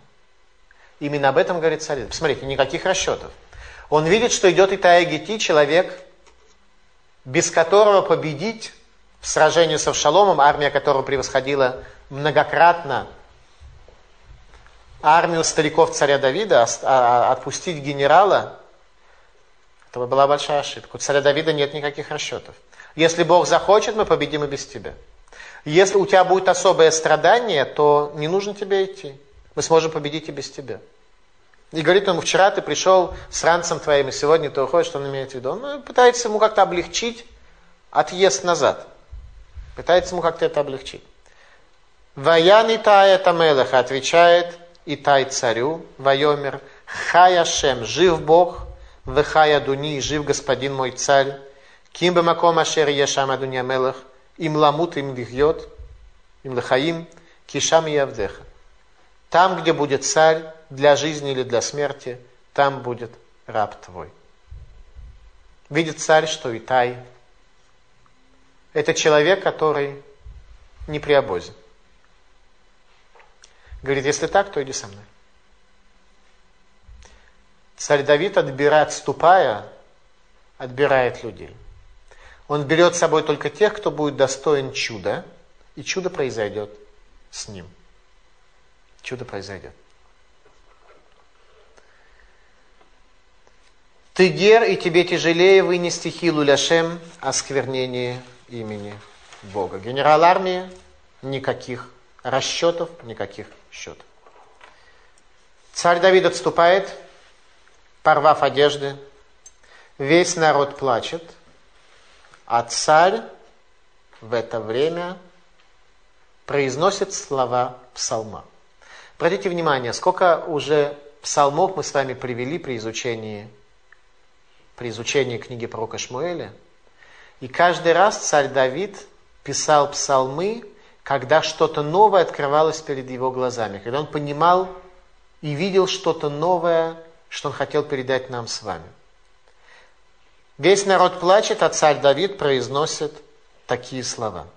Именно об этом говорит царь. Посмотрите, никаких расчетов. Он видит, что идет Итая Гити, человек, без которого победить в сражении с Авшаломом, армия которого превосходила многократно армию стариков царя Давида, а, отпустить генерала, это была большая ошибка. У царя Давида нет никаких расчетов. Если Бог захочет, мы победим и без тебя. Если у тебя будет особое страдание, то не нужно тебе идти. Мы сможем победить и без тебя. И говорит ему, вчера ты пришел с ранцем твоим, и сегодня ты уходишь, что он имеет в виду? Он пытается ему как-то облегчить отъезд назад. Пытается ему как-то это облегчить. Ваян Итай это Мелех отвечает Итай царю, Вайомер, Хая Шем, жив Бог, Вехая Дуни, жив господин мой царь, Ким бы маком ашер ешам Адуния Мелех, им ламут, им лихьет, им лихаим, кишам и явдеха. Там, где будет царь, для жизни или для смерти, там будет раб твой. Видит царь, что Итай – это человек, который не при обозе. Говорит, если так, то иди со мной. Царь Давид, отбирает, отступая, отбирает людей. Он берет с собой только тех, кто будет достоин чуда, и чудо произойдет с ним. Чудо произойдет. Ты гер, и тебе тяжелее вынести хилу ляшем осквернение имени Бога. Генерал армии никаких расчетов, никаких счетов. Царь Давид отступает, порвав одежды. Весь народ плачет, а царь в это время произносит слова псалма. Обратите внимание, сколько уже псалмов мы с вами привели при изучении, при изучении книги пророка Шмуэля. И каждый раз царь Давид писал псалмы, когда что-то новое открывалось перед его глазами, когда он понимал и видел что-то новое, что он хотел передать нам с вами. Весь народ плачет, а царь Давид произносит такие слова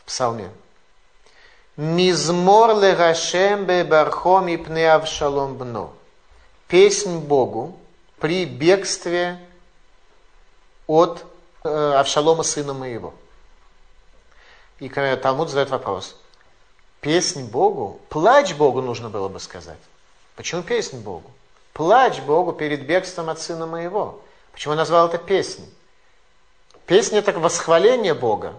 в псалме. Мизмор легашем бебархом и пне Авшалом бно. Песнь Богу при бегстве от э, Авшалома сына моего. И Талмуд задает вопрос. Песнь Богу, плач Богу нужно было бы сказать. Почему песнь Богу? Плач Богу перед бегством от сына моего. Почему он назвал это песней? Песня – это восхваление Бога.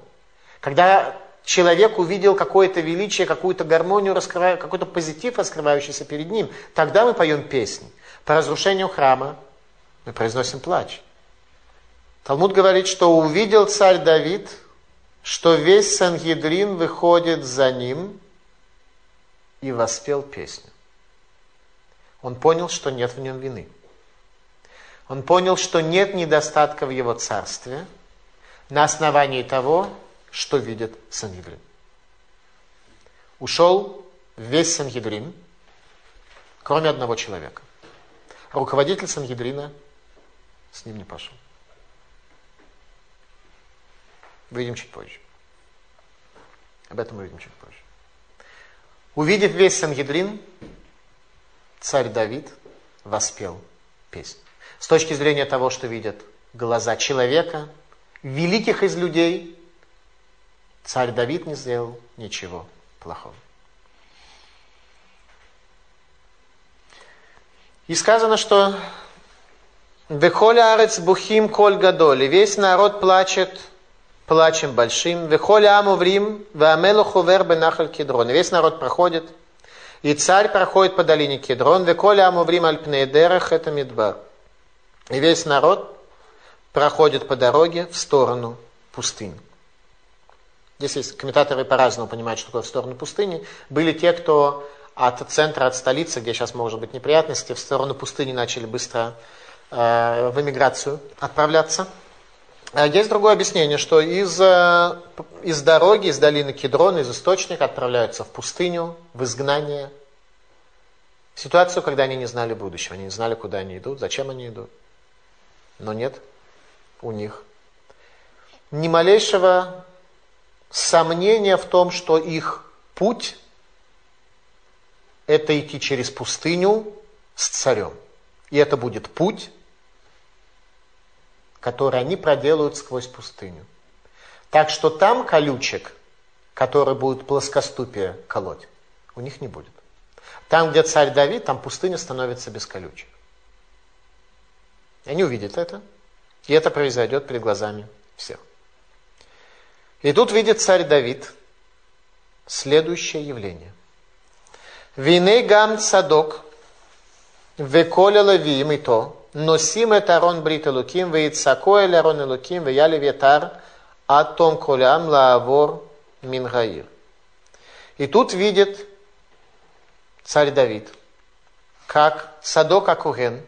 Когда человек увидел какое-то величие, какую-то гармонию, какой-то позитив, раскрывающийся перед ним, тогда мы поем песни. По разрушению храма мы произносим плач. Талмуд говорит, что увидел царь Давид, что весь Сангидрин выходит за ним и воспел песню. Он понял, что нет в нем вины. Он понял, что нет недостатка в его царстве на основании того, что видит Сангидрин. Ушел весь Сангидрин, кроме одного человека. Руководитель Сангидрина с ним не пошел. Увидим чуть позже. Об этом увидим чуть позже. Увидев весь Сангидрин, царь Давид воспел песню. С точки зрения того, что видят глаза человека, великих из людей, царь Давид не сделал ничего плохого. И сказано, что Вехоля арец бухим коль гадоли. Весь народ плачет плачем большим. Вехоля аму в Рим, веамелу хувер кедрон. Весь народ проходит, и царь проходит по долине Кедрон. Веколя аму в Рим альпнеедерах, это Мидбар. И весь народ проходит по дороге в сторону пустыни. Здесь есть комментаторы по-разному понимают, что такое в сторону пустыни. Были те, кто от центра, от столицы, где сейчас может быть неприятности, в сторону пустыни начали быстро э, в эмиграцию отправляться. А есть другое объяснение, что из, э, из дороги, из долины Кедрона, из источника отправляются в пустыню, в изгнание. В ситуацию, когда они не знали будущего, они не знали, куда они идут, зачем они идут. Но нет у них ни малейшего сомнения в том, что их путь – это идти через пустыню с царем. И это будет путь, который они проделают сквозь пустыню. Так что там колючек, который будет плоскоступие колоть, у них не будет. Там, где царь Давид, там пустыня становится без колючек. И они увидят это, и это произойдет перед глазами всех. И тут видит царь Давид следующее явление. Виней гам цадок, веколя лавиим и то, носим это арон брит элуким, вейцако эль арон элуким, веяли ветар, атом колям лаавор мингаир. И тут видит царь Давид, как Садок Акуген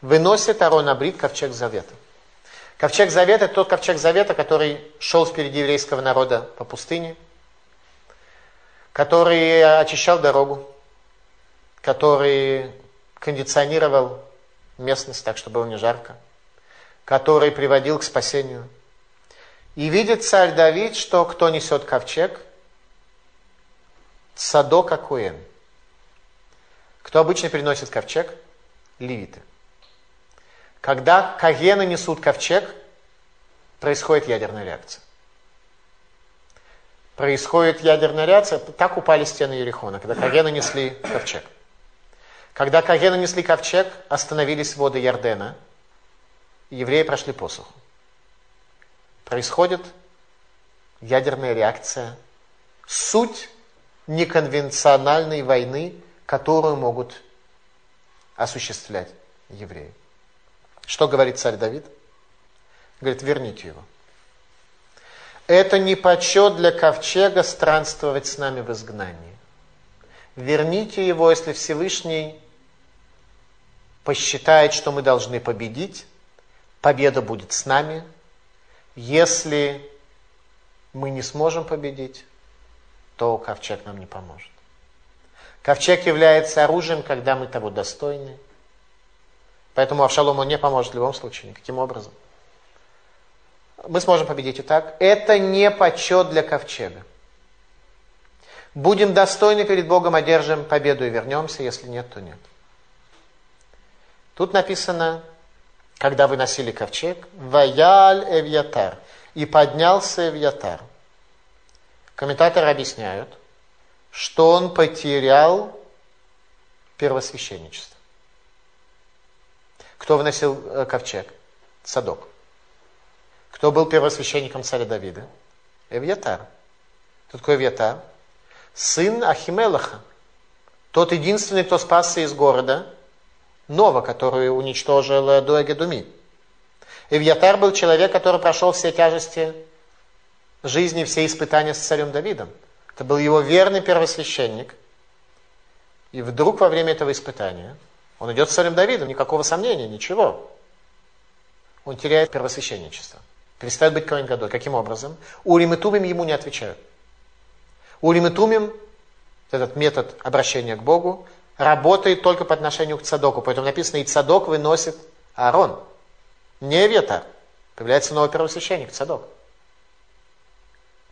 выносит Арон Абрит ковчег Завета. Ковчег Завета – тот ковчег Завета, который шел впереди еврейского народа по пустыне, который очищал дорогу, который кондиционировал местность так, чтобы было не жарко, который приводил к спасению. И видит царь Давид, что кто несет ковчег? Садок Акуэн. Кто обычно переносит ковчег? Левиты. Когда кагены несут ковчег, происходит ядерная реакция. Происходит ядерная реакция, так упали стены Ерехона, когда кагены несли ковчег. Когда кагены несли ковчег, остановились воды Ярдена, и евреи прошли посуху. Происходит ядерная реакция, суть неконвенциональной войны, которую могут осуществлять евреи. Что говорит царь Давид? Говорит, верните его. Это не почет для ковчега странствовать с нами в изгнании. Верните его, если Всевышний посчитает, что мы должны победить, победа будет с нами. Если мы не сможем победить, то ковчег нам не поможет. Ковчег является оружием, когда мы того достойны. Поэтому Авшалому не поможет в любом случае, никаким образом. Мы сможем победить и так. Это не почет для ковчега. Будем достойны перед Богом, одержим победу и вернемся, если нет, то нет. Тут написано, когда выносили ковчег, «Ваяль Эвьятар» и поднялся Эвьятар. Комментаторы объясняют, что он потерял первосвященничество. Кто выносил э, ковчег? Садок. Кто был первосвященником царя Давида? Эвьятар. Кто такой Эвьятар? Сын Ахимелаха. Тот единственный, кто спасся из города Нова, который уничтожил Дуэгедуми. Эвьятар был человек, который прошел все тяжести жизни, все испытания с царем Давидом. Это был его верный первосвященник. И вдруг во время этого испытания он идет с царем Давидом, никакого сомнения, ничего. он теряет первосвященничество. Перестает быть Коэн Гадоль. Каким образом? Урим и Тумим ему не отвечают. Урим и Тумим, этот метод обращения к Богу, работает только по отношению к Цадоку. Поэтому написано, и Цадок выносит Аарон. Не Ветар. Появляется новый первосвященник, Цадок.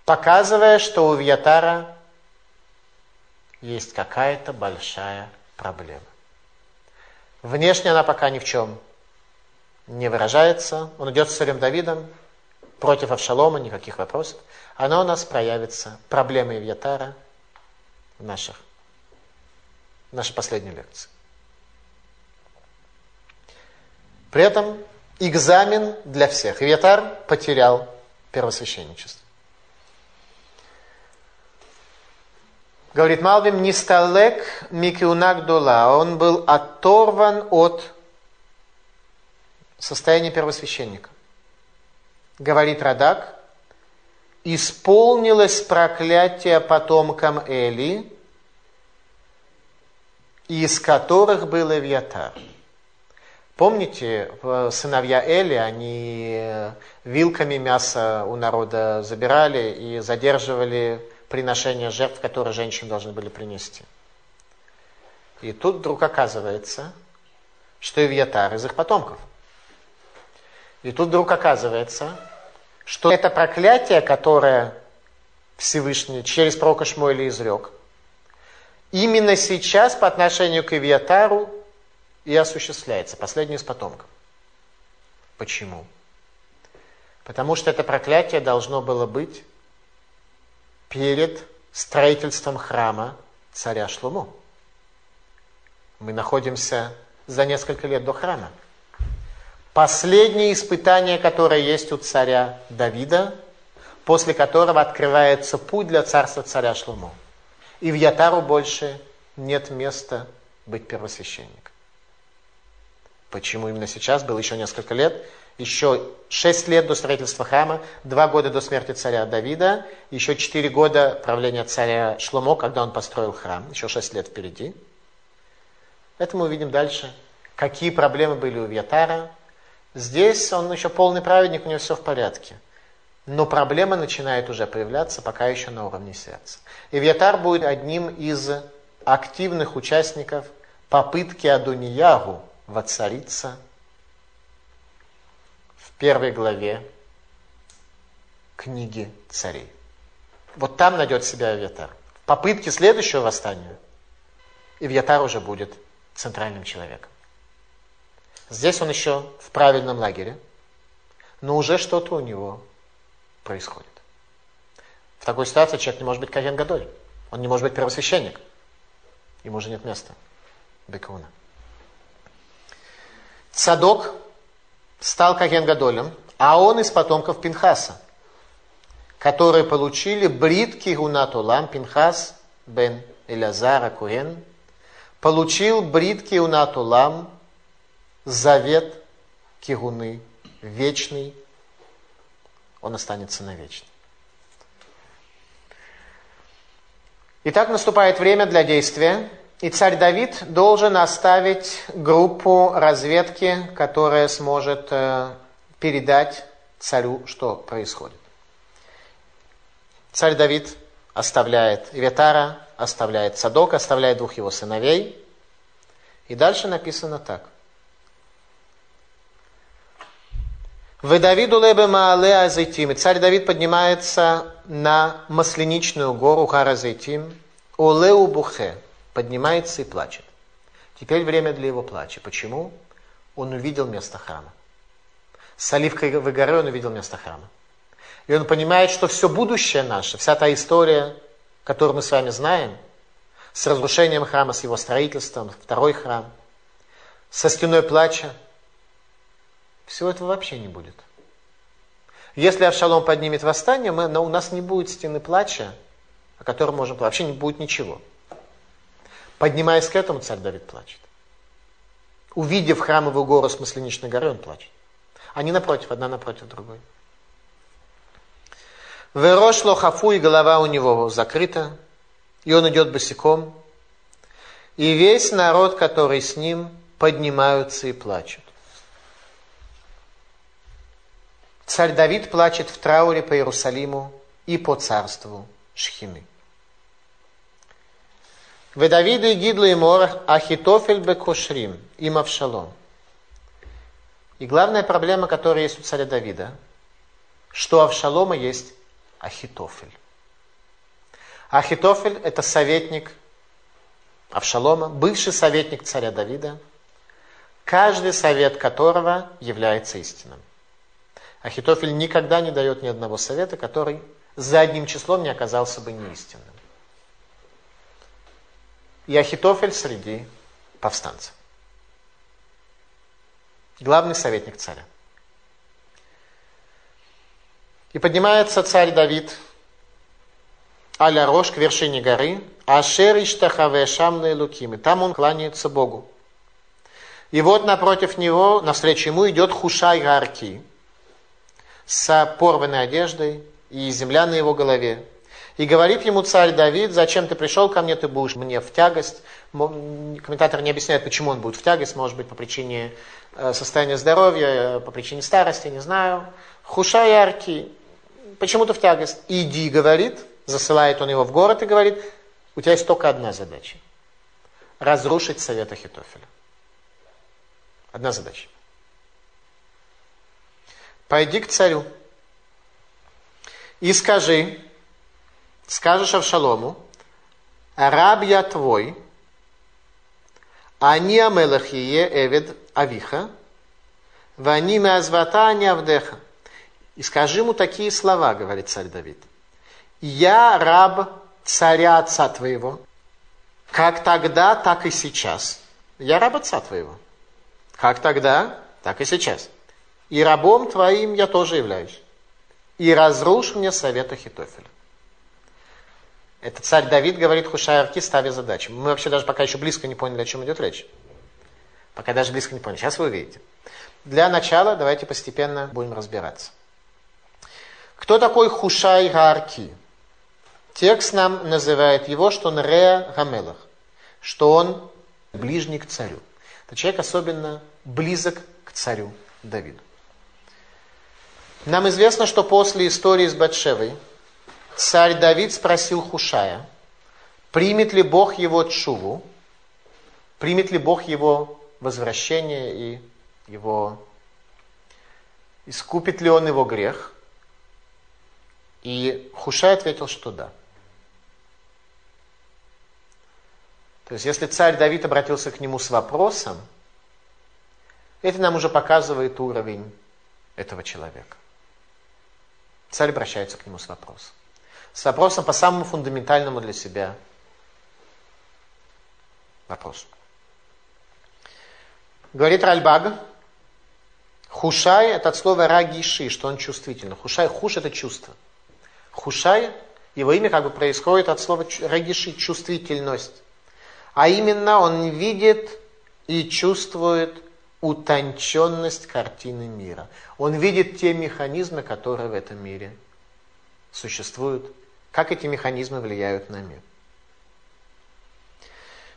Показывая, что у Вьятара есть какая-то большая проблема. Внешне она пока ни в чем не выражается. Он идет с царем Давидом против Авшалома, никаких вопросов. Она у нас проявится, проблемы Ивьятара в наших, нашей последней лекции. При этом экзамен для всех. Ивьятар потерял первосвященничество. Говорит Малбим, Нисталек Микиунак Дула. Он был оторван от состояния первосвященника. Говорит Радак, исполнилось проклятие потомкам Эли, из которых был Эвьятар. Помните, сыновья Эли, они вилками мясо у народа забирали и задерживали приношение жертв, которые женщины должны были принести. И тут вдруг оказывается, что Ивьятар из их потомков. И тут вдруг оказывается, что это проклятие, которое Всевышний через пророка Шмуэля изрек, именно сейчас по отношению к Ивьятару и осуществляется, последний из потомков. Почему? Потому что это проклятие должно было быть перед строительством храма царя Шлуму. Мы находимся за несколько лет до храма. Последнее испытание, которое есть у царя Давида, после которого открывается путь для царства царя Шлуму. И в Ятару больше нет места быть первосвященником. Почему именно сейчас? Было еще несколько лет еще шесть лет до строительства храма, два года до смерти царя Давида, еще четыре года правления царя Шломо, когда он построил храм, еще шесть лет впереди. Это мы увидим дальше. Какие проблемы были у Вьятара. Здесь он еще полный праведник, у него все в порядке. Но проблема начинает уже появляться, пока еще на уровне сердца. И Вьятар будет одним из активных участников попытки Адониягу воцариться первой главе книги царей. Вот там найдет себя Авиатар. В попытке следующего восстания Ивьятар уже будет центральным человеком. Здесь он еще в правильном лагере, но уже что-то у него происходит. В такой ситуации человек не может быть Каген Гадоль. Он не может быть первосвященник. Ему уже нет места. Бекуна. Цадок стал Каген Гадолем, а он из потомков Пинхаса, которые получили брит Кигунат Улам, Пинхас бен Элязара Куэн, получил брит Кигунат Улам, завет Кигуны, вечный, он останется навечно. Итак, наступает время для действия. И царь Давид должен оставить группу разведки, которая сможет э, передать царю, что происходит. Царь Давид оставляет Ветара, оставляет Садок, оставляет двух его сыновей. И дальше написано так. Вы Давиду лебе маале азайтим. И царь Давид поднимается на масленичную гору Харазайтим. Олеу бухе поднимается и плачет. Теперь время для его плача. Почему? Он увидел место храма. С оливковой горы он увидел место храма. И он понимает, что все будущее наше, вся та история, которую мы с вами знаем, с разрушением храма, с его строительством, второй храм, со стеной плача, всего этого вообще не будет. Если Авшалом поднимет восстание, мы, но у нас не будет стены плача, о котором можем плакать. Вообще не будет ничего. Поднимаясь к этому, царь Давид плачет. Увидев храмовую гору с Масленичной горы, он плачет. Они напротив, одна напротив другой. Верош лохафу, и голова у него закрыта, и он идет босиком, и весь народ, который с ним, поднимаются и плачут. Царь Давид плачет в трауре по Иерусалиму и по царству Шхины. В Давиду и Гидлу и Мор Ахитофель Бекошрим и Мавшалом. И главная проблема, которая есть у царя Давида, что у Авшалома есть Ахитофель. Ахитофель – это советник Авшалома, бывший советник царя Давида, каждый совет которого является истинным. Ахитофель никогда не дает ни одного совета, который за одним числом не оказался бы неистинным. И Ахитофель среди повстанцев. Главный советник царя. И поднимается царь Давид аля Рош к вершине горы, Ашер Иштахаве Шамны Лукимы. Там он кланяется Богу. И вот напротив него, навстречу ему идет Хушай Гарки с порванной одеждой и земля на его голове. И говорит ему царь Давид, зачем ты пришел ко мне, ты будешь мне в тягость. Комментатор не объясняет, почему он будет в тягость, может быть, по причине э, состояния здоровья, э, по причине старости, не знаю. Хуша яркий, почему то в тягость? Иди, говорит, засылает он его в город и говорит, у тебя есть только одна задача. Разрушить совет Ахитофеля. Одна задача. Пойди к царю и скажи, скажешь Авшалому, раб я твой, они амелахие эвед авиха, вани меазвата не авдеха. И скажи ему такие слова, говорит царь Давид. Я раб царя отца твоего, как тогда, так и сейчас. Я раб отца твоего. Как тогда, так и сейчас. И рабом твоим я тоже являюсь. И разрушь мне совет Ахитофеля. Это царь Давид говорит Хушай Арки, ставя задачу. Мы вообще даже пока еще близко не поняли, о чем идет речь. Пока даже близко не поняли. Сейчас вы увидите. Для начала давайте постепенно будем разбираться. Кто такой Хушай Гарки? Текст нам называет его, что он Реа Гамелах, что он ближний к царю. Это человек особенно близок к царю Давиду. Нам известно, что после истории с Батшевой царь Давид спросил Хушая, примет ли Бог его чуву, примет ли Бог его возвращение и его, искупит ли он его грех. И Хушай ответил, что да. То есть, если царь Давид обратился к нему с вопросом, это нам уже показывает уровень этого человека. Царь обращается к нему с вопросом с вопросом по самому фундаментальному для себя вопросу. Говорит Ральбаг, хушай это от слова рагиши, что он чувствительный. Хушай, хуш это чувство. Хушай, его имя как бы происходит от слова рагиши, чувствительность. А именно он видит и чувствует утонченность картины мира. Он видит те механизмы, которые в этом мире существуют как эти механизмы влияют на мир?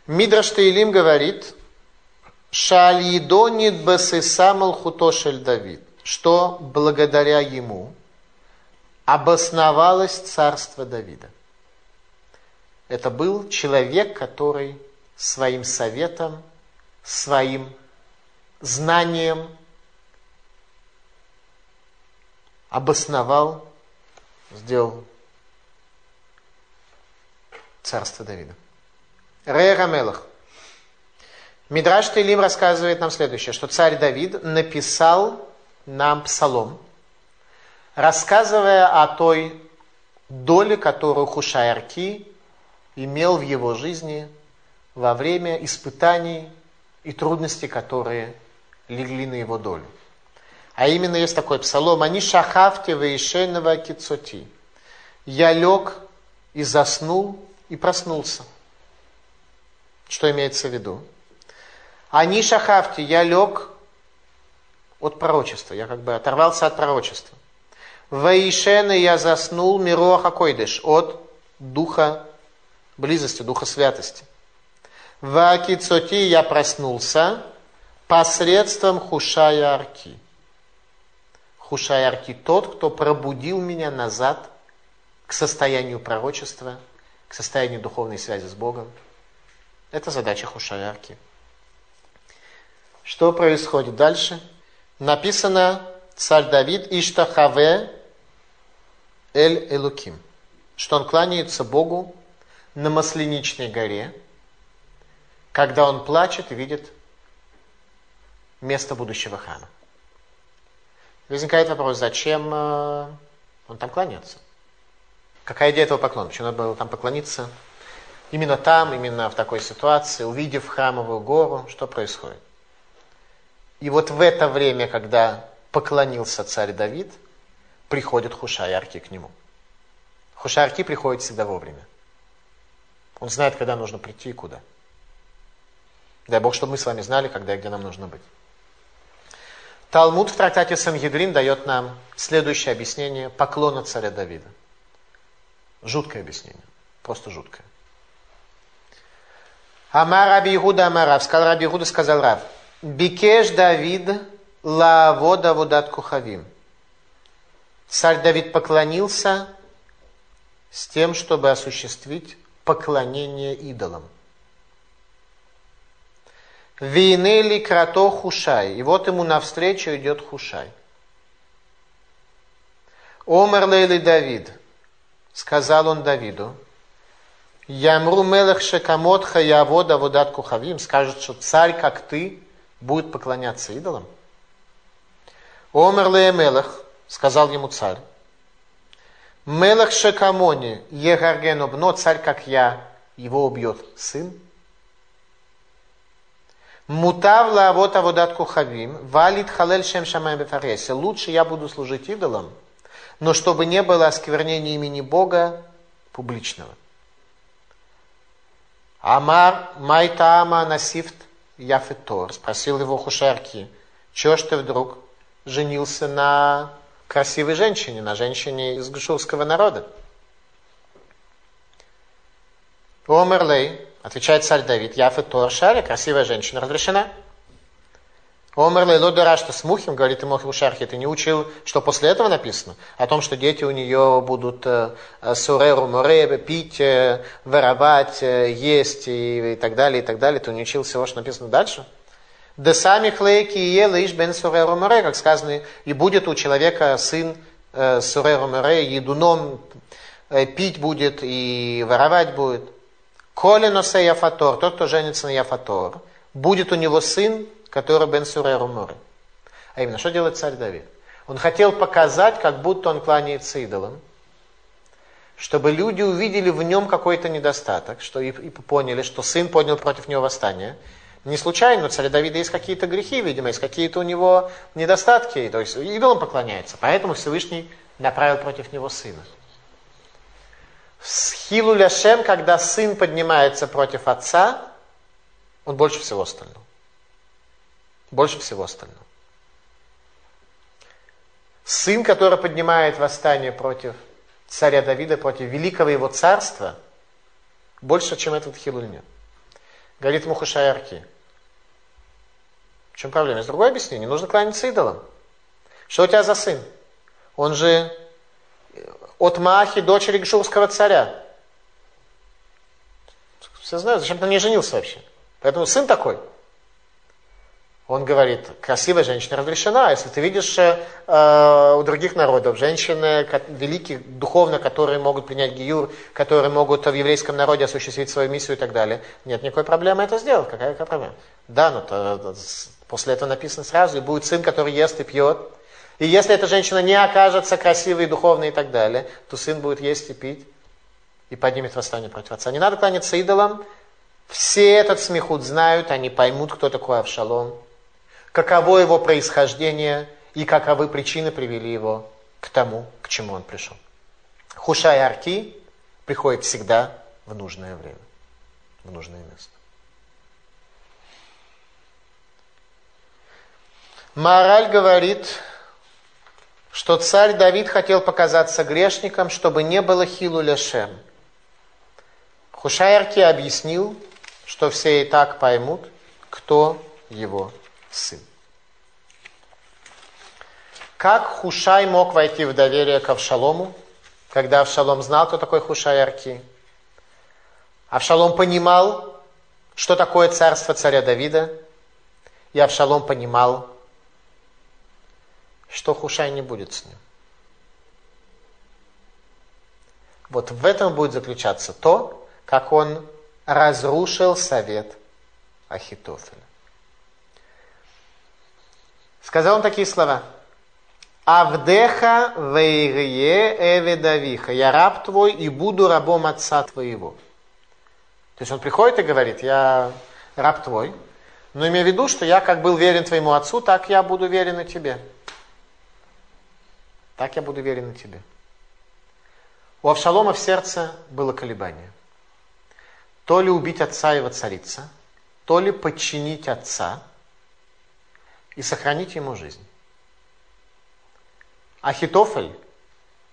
Мидраш Таилим говорит, Шалидонит басисамал хутошель Давид, что благодаря ему обосновалось царство Давида. Это был человек, который своим советом, своим знанием обосновал, сделал царства Давида. Рея Мелах. Мидраш Тейлим рассказывает нам следующее, что царь Давид написал нам псалом, рассказывая о той доле, которую Хушайарки имел в его жизни во время испытаний и трудностей, которые легли на его долю. А именно есть такой псалом «Они шахавте вейшенова кицоти». «Я лег и заснул, и проснулся. Что имеется в виду? Они шахавти, я лег от пророчества, я как бы оторвался от пророчества. Ваишены я заснул мируаха койдыш, от духа близости, духа святости. В Акицоти я проснулся посредством хушая арки. Хушаярки тот, кто пробудил меня назад к состоянию пророчества, к состоянию духовной связи с Богом. Это задача Хушаярки. Что происходит дальше? Написано царь Давид Иштахаве Эль Элуким, что он кланяется Богу на Масленичной горе, когда он плачет и видит место будущего храма. Возникает вопрос, зачем э, он там кланяется? Какая идея этого поклона? Почему надо было там поклониться? Именно там, именно в такой ситуации, увидев храмовую гору, что происходит? И вот в это время, когда поклонился царь Давид, приходит Хушайарки к нему. Хушайарки приходит всегда вовремя. Он знает, когда нужно прийти и куда. Дай Бог, чтобы мы с вами знали, когда и где нам нужно быть. Талмуд в трактате Сангидрин дает нам следующее объяснение поклона царя Давида. Жуткое объяснение. Просто жуткое. Амар Раби Игуда Амарав. Сказал Раби Игуда, сказал Рав. Бикеш Давид лавода водат кухавим. Царь Давид поклонился с тем, чтобы осуществить поклонение идолам. Винели крато Хушай. И вот ему навстречу идет Хушай. Омер Лейли Давид. Сказал он Давиду. Ямру мелех шекамот хаявода водат кухавим. Скажет, что царь, как ты, будет поклоняться идолам. Омер Лей Мелех. Сказал ему царь. Мелех шекамони егарген обно. Царь, как я, его убьет сын. Мутав лавот аводат кухавим, валит халель шем шамай бефаресе. Лучше я буду служить идолам, но чтобы не было осквернения имени Бога публичного. Амар майтаама насифт яфетор. Спросил его Хушерки, чего ж ты вдруг женился на красивой женщине, на женщине из гшурского народа? Омерлей, Отвечает царь Давид, Яфа Тор Шари, красивая женщина, разрешена. Омер Лейло что с Мухим, говорит ему Хушархи, ты не учил, что после этого написано? О том, что дети у нее будут э, суреру море, пить, э, воровать, э, есть и, и так далее, и так далее. Ты не учил всего, что написано дальше? Да сами хлейки и ела иш бен суреру море, как сказано, и будет у человека сын э, суреру море, едуном э, пить будет и воровать будет. Коли носе Яфатор, тот, кто женится на Яфатор, будет у него сын, который Бен Суреру Муры. А именно, что делает царь Давид? Он хотел показать, как будто он кланяется идолам, чтобы люди увидели в нем какой-то недостаток, что и, и поняли, что сын поднял против него восстание. Не случайно, у царя Давида есть какие-то грехи, видимо, есть какие-то у него недостатки, то есть идолам поклоняется. Поэтому Всевышний направил против него сына. С Хилуляшем, когда сын поднимается против отца, он больше всего остального. Больше всего остального. Сын, который поднимает восстание против царя Давида, против великого его царства, больше, чем этот Хилуль. Говорит Мухашаярки. В чем проблема? Есть другое объяснение. Нужно кланяться идолам. Что у тебя за сын? Он же от Маахи, дочери Гшурского царя. Все знают, зачем ты не женился вообще. Поэтому сын такой. Он говорит, красивая женщина разрешена. Если ты видишь э, у других народов женщины великие духовно, которые могут принять гиюр, которые могут в еврейском народе осуществить свою миссию и так далее, нет никакой проблемы это сделать. Какая, какая проблема? Да, но то, после этого написано сразу, и будет сын, который ест и пьет, и если эта женщина не окажется красивой, духовной и так далее, то сын будет есть и пить и поднимет восстание против отца. Не надо кланяться идолам. Все этот смехут знают, они поймут, кто такой Авшалом, каково его происхождение и каковы причины привели его к тому, к чему он пришел. Хушай Арки приходит всегда в нужное время, в нужное место. Мораль говорит, что царь Давид хотел показаться грешником, чтобы не было хилу лешем. Хушайарки объяснил, что все и так поймут, кто его сын. Как Хушай мог войти в доверие к Авшалому, когда Авшалом знал, кто такой Хушай Арки? Авшалом понимал, что такое царство царя Давида, и Авшалом понимал, что Хушай не будет с ним. Вот в этом будет заключаться то, как он разрушил совет Ахитофеля. Сказал он такие слова. Авдеха вейрие эведавиха. Я раб твой и буду рабом отца твоего. То есть он приходит и говорит, я раб твой, но имея в виду, что я как был верен твоему отцу, так я буду верен и тебе. Так я буду верен и тебе. У Авшалома в сердце было колебание. То ли убить отца и воцариться, то ли подчинить отца и сохранить ему жизнь. Ахитофель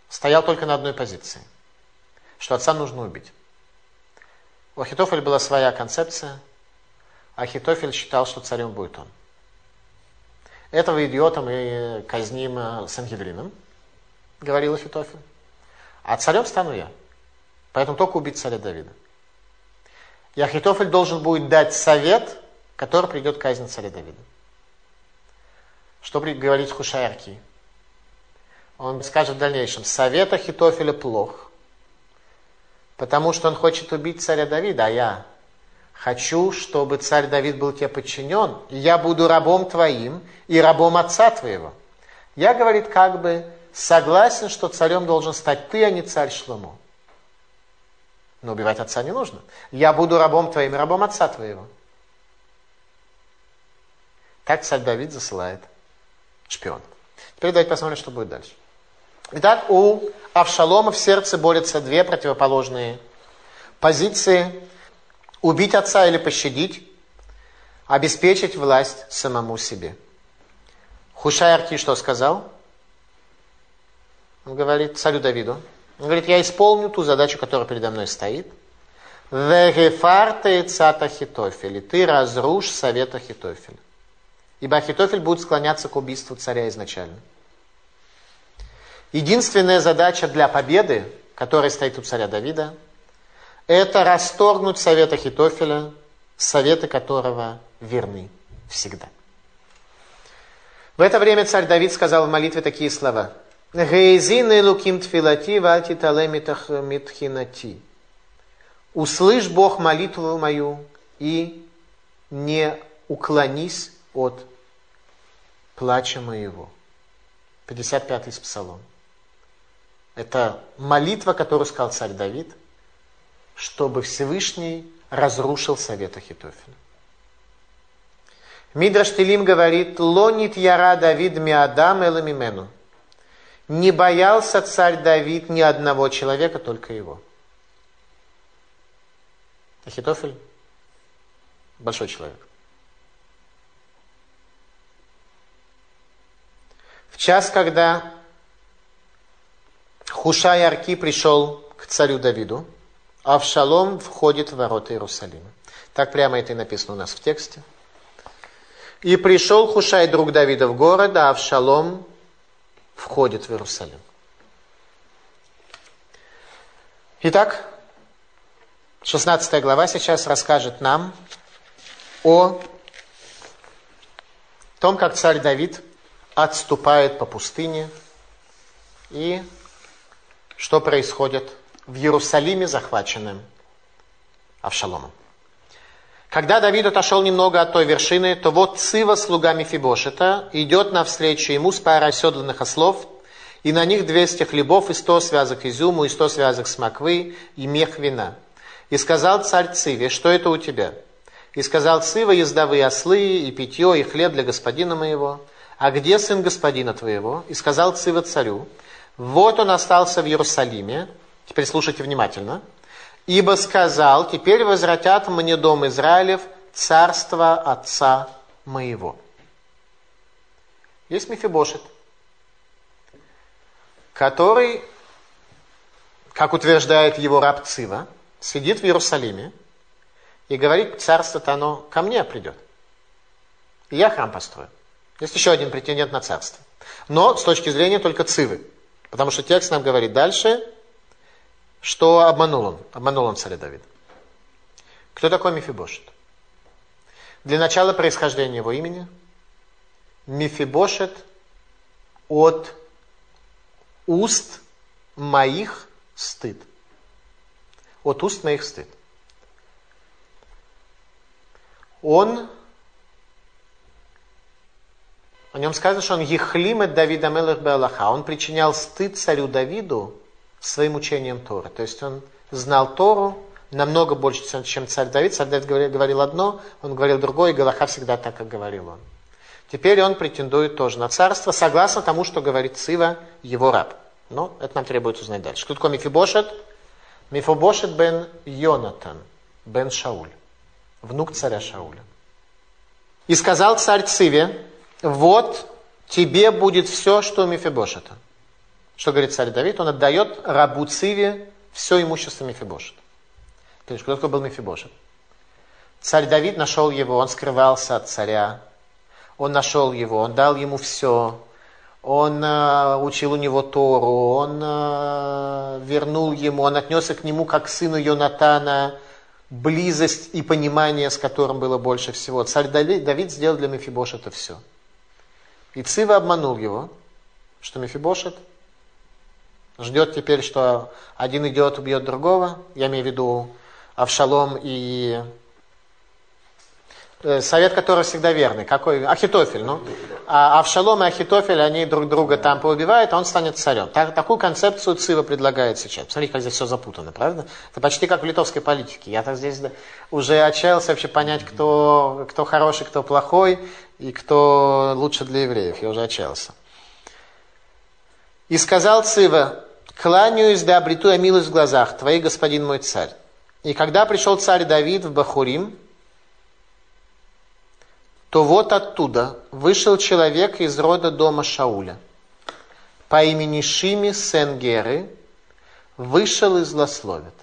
стоял только на одной позиции, что отца нужно убить. У Ахитофеля была своя концепция. Ахитофель считал, что царем будет он. Этого идиота мы казним э, Сангидрином, говорил Ахитофель. А царем стану я. Поэтому только убить царя Давида. И Ахитофель должен будет дать совет, который придет к казни царя Давида. Что говорит Хушайарки? Он скажет в дальнейшем, совет Ахитофеля плох, потому что он хочет убить царя Давида, а я хочу, чтобы царь Давид был тебе подчинен, и я буду рабом твоим и рабом отца твоего. Я, говорит, как бы согласен, что царем должен стать ты, а не царь Шломо. Но убивать отца не нужно. Я буду рабом твоим и рабом отца твоего. Так царь Давид засылает шпион. Теперь давайте посмотрим, что будет дальше. Итак, у Авшалома в сердце борются две противоположные позиции. Убить отца или пощадить, обеспечить власть самому себе. Хушай Арки что сказал? Он говорит царю Давиду. Он говорит, я исполню ту задачу, которая передо мной стоит. Вегефарте цата Хитофель. Ты разрушь совет Ахитофеля. Ибо Ахитофель будет склоняться к убийству царя изначально. Единственная задача для победы, которая стоит у царя Давида, это расторгнуть совет Ахитофеля, советы которого верны всегда. В это время царь Давид сказал в молитве такие слова – Гейзин луким тфилати вальти талемитах митхинати. Услышь, Бог, молитву мою и не уклонись от плача моего. 55-й псалом. Это молитва, которую сказал царь Давид, чтобы Всевышний разрушил совет Ахитофеля. Мидраш Телим говорит, лонит яра Давид миадам эламимену. Не боялся царь Давид ни одного человека, только его. Ахитофель – большой человек. В час, когда Хушай Арки пришел к царю Давиду, Авшалом входит в ворота Иерусалима. Так прямо это и написано у нас в тексте. И пришел Хушай, друг Давида, в город, а Авшалом входит в Иерусалим. Итак, 16 глава сейчас расскажет нам о том, как царь Давид отступает по пустыне и что происходит в Иерусалиме, захваченным Авшаломом. Когда Давид отошел немного от той вершины, то вот Цива, слуга Мефибошета, идет навстречу ему с парой оседланных ослов, и на них 200 хлебов и 100 связок изюму, и 100 связок смоквы, и мех вина. И сказал царь Циве, что это у тебя? И сказал Цива, ездовые ослы, и питье, и хлеб для господина моего. А где сын господина твоего? И сказал Цива царю, вот он остался в Иерусалиме. Теперь слушайте внимательно. Ибо сказал, теперь возвратят мне дом Израилев царство отца моего. Есть Мефибошет, который, как утверждает его раб Цива, сидит в Иерусалиме и говорит, царство-то оно ко мне придет. И я храм построю. Есть еще один претендент на царство. Но с точки зрения только цивы. Потому что текст нам говорит дальше, что обманул он. Обманул он царя Давида. Кто такой Мефибошет? Для начала происхождения его имени. Мефибошет от уст моих стыд. От уст моих стыд. Он, о нем сказано, что он ехлимет Давида Мелех Беалаха. Он причинял стыд царю Давиду своим учением Торы. То есть он знал Тору намного больше, чем царь Давид. Царь Давид говорил, говорил одно, он говорил другое, и Галаха всегда так, как говорил он. Теперь он претендует тоже на царство, согласно тому, что говорит Сива, его раб. Но это нам требуется узнать дальше. Кто такой Мефибошет? Мефибошет бен Йонатан, бен Шауль, внук царя Шауля. И сказал царь Циве, вот тебе будет все, что у Мефибошета. Что говорит царь Давид? Он отдает рабу Циве все имущество Мефибошета. То есть, кто такой был Мефибошет? Царь Давид нашел его, он скрывался от царя, он нашел его, он дал ему все, он э, учил у него Тору, он э, вернул ему, он отнесся к нему как к сыну Йонатана, близость и понимание, с которым было больше всего. Царь Давид, Давид сделал для Мефибошета все. И Цива обманул его, что Мефибошет ждет теперь, что один идет, убьет другого. Я имею в виду Авшалом и Э, совет, который всегда верный. Какой? Ахитофель. Ну. А Авшалом и Ахитофель, они друг друга там поубивают, а он станет царем. Так, такую концепцию Цива предлагает сейчас. Посмотрите, как здесь все запутано, правда? Это почти как в литовской политике. Я так здесь уже отчаялся вообще понять, кто, кто хороший, кто плохой, и кто лучше для евреев. Я уже отчаялся. И сказал Цива, кланяюсь да обрету я милость в глазах, твои господин мой царь. И когда пришел царь Давид в Бахурим, то вот оттуда вышел человек из рода дома Шауля по имени Шими Сенгеры, вышел и злословит.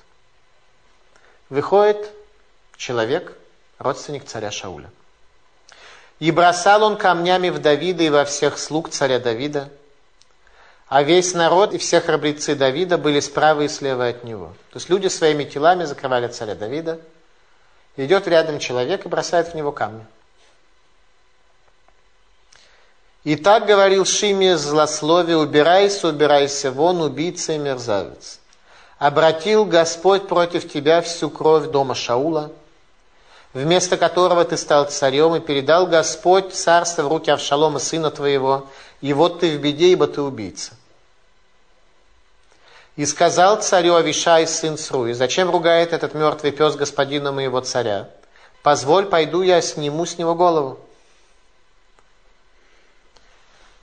Выходит человек, родственник царя Шауля. И бросал он камнями в Давида и во всех слуг царя Давида, а весь народ и все храбрецы Давида были справа и слева от него. То есть люди своими телами закрывали царя Давида. Идет рядом человек и бросает в него камни. И так говорил Шиме злословие, убирайся, убирайся вон, убийца и мерзавец. Обратил Господь против тебя всю кровь дома Шаула, вместо которого ты стал царем, и передал Господь царство в руки Авшалома, сына твоего, и вот ты в беде, ибо ты убийца. И сказал царю Авишай, сын Сруи, зачем ругает этот мертвый пес господина моего царя? Позволь, пойду я сниму с него голову.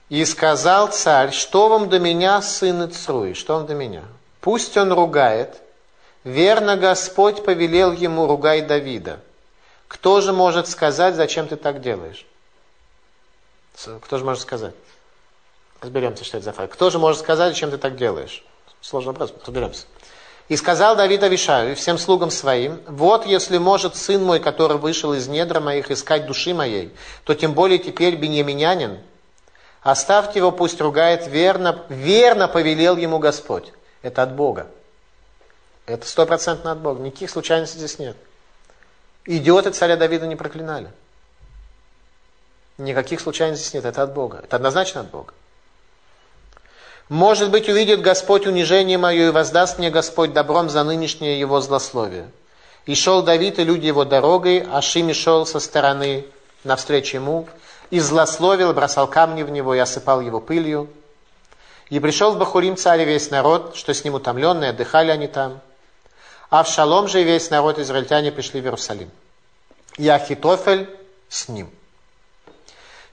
И сказал царь, что вам до меня, сын Ицруи, что вам до меня? Пусть он ругает. Верно Господь повелел ему, ругай Давида. Кто же может сказать, зачем ты так делаешь? Кто же может сказать? Разберемся, что это за факт. Кто же может сказать, зачем ты так делаешь? Сложный вопрос, разберемся. И сказал Давид Авишаю и всем слугам своим, вот если может сын мой, который вышел из недра моих, искать души моей, то тем более теперь беньяминянин, Оставьте его, пусть ругает верно, верно повелел ему Господь. Это от Бога. Это стопроцентно от Бога. Никаких случайностей здесь нет. Идиоты царя Давида не проклинали. Никаких случайностей здесь нет. Это от Бога. Это однозначно от Бога. Может быть, увидит Господь унижение мое и воздаст мне Господь добром за нынешнее его злословие. И шел Давид и люди его дорогой, а Шими шел со стороны навстречу ему, и злословил, бросал камни в него и осыпал его пылью. И пришел в Бахурим царь весь народ, что с ним утомленные, отдыхали они там. А в Шалом же весь народ израильтяне пришли в Иерусалим. И Ахитофель с ним.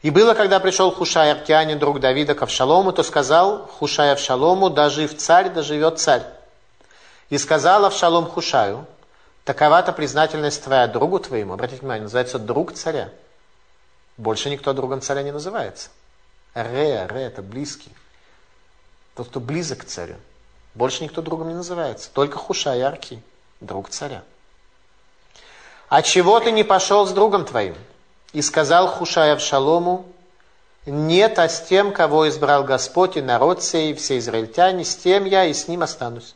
И было, когда пришел Хушай Аркианин, друг Давида, к Авшалому, то сказал Хушай Авшалому, дожив царь, доживет царь. И сказал Авшалом Хушаю, такова-то признательность твоя другу твоему, обратите внимание, называется друг царя. Больше никто другом царя не называется. Ре, ре, это близкий. Тот, кто близок к царю. Больше никто другом не называется. Только Хуша и Арки, друг царя. А чего ты не пошел с другом твоим? И сказал Хушай Авшалому, Нет, а с тем, кого избрал Господь и народ сей, и все израильтяне, с тем я и с ним останусь.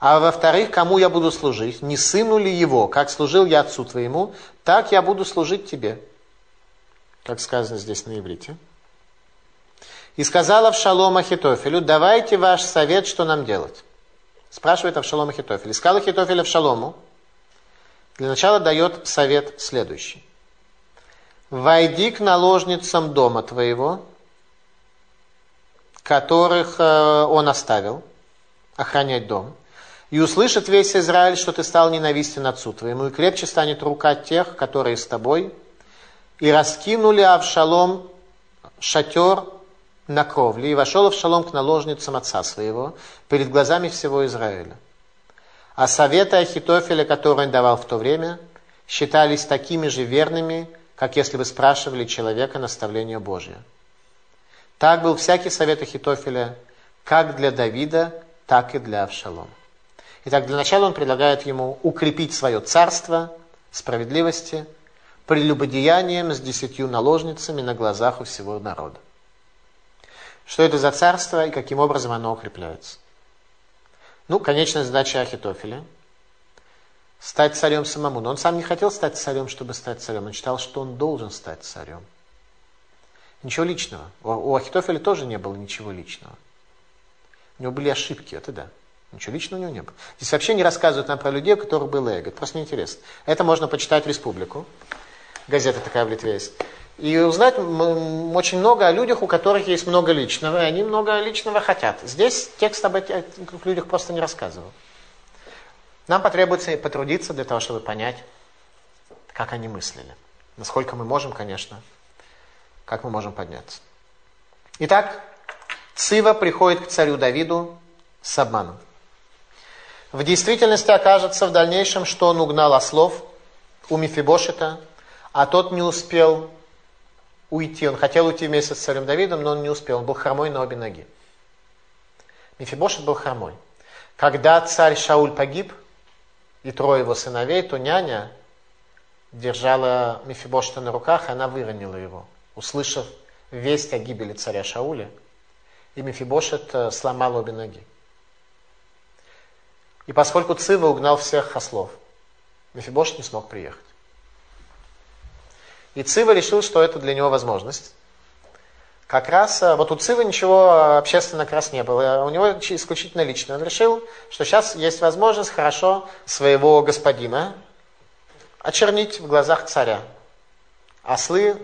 А во-вторых, кому я буду служить? Не сыну ли его? Как служил я отцу твоему, так я буду служить тебе. Как сказано здесь на иврите. И сказал Авшалом Ахитофелю, давайте ваш совет, что нам делать. Спрашивает Авшалом Ахитофель. Искал Ахитофель Авшалому. Для начала дает совет следующий. Войди к наложницам дома твоего, которых э, он оставил, охранять дом, и услышит весь Израиль, что ты стал ненавистен отцу твоему, и крепче станет рука тех, которые с тобой, и раскинули Авшалом шатер на кровле, и вошел Авшалом к наложницам отца своего перед глазами всего Израиля. А советы Ахитофеля, которые он давал в то время, считались такими же верными, как если бы спрашивали человека наставление Божие. Так был всякий совет Ахитофеля как для Давида, так и для Авшалома. Итак, для начала он предлагает ему укрепить свое царство справедливости прелюбодеянием с десятью наложницами на глазах у всего народа. Что это за царство и каким образом оно укрепляется? Ну, конечная задача Ахитофеля – стать царем самому. Но он сам не хотел стать царем, чтобы стать царем. Он считал, что он должен стать царем. Ничего личного. У Ахитофеля тоже не было ничего личного. У него были ошибки, это да. Ничего личного у него не было. Здесь вообще не рассказывают нам про людей, у которых было эго. Это просто неинтересно. Это можно почитать в «Республику». Газета такая в Литве есть. И узнать очень много о людях, у которых есть много личного, и они много личного хотят. Здесь текст об этих людях просто не рассказывал. Нам потребуется потрудиться для того, чтобы понять, как они мыслили. Насколько мы можем, конечно, как мы можем подняться. Итак, Цива приходит к царю Давиду с обманом. В действительности окажется в дальнейшем, что он угнал ослов у Мефибошета, а тот не успел уйти. Он хотел уйти вместе с царем Давидом, но он не успел. Он был хромой на обе ноги. Мефибошет был хромой. Когда царь Шауль погиб, и трое его сыновей, то няня держала Мефибошта на руках, и она выронила его, услышав весть о гибели царя Шауля. И Мефибошет э, сломал обе ноги. И поскольку Цива угнал всех ослов, Мефибошет не смог приехать. И Цива решил, что это для него возможность. Как раз, э, вот у Цивы ничего общественно как раз не было. У него исключительно лично. Он решил, что сейчас есть возможность хорошо своего господина очернить в глазах царя. Ослы,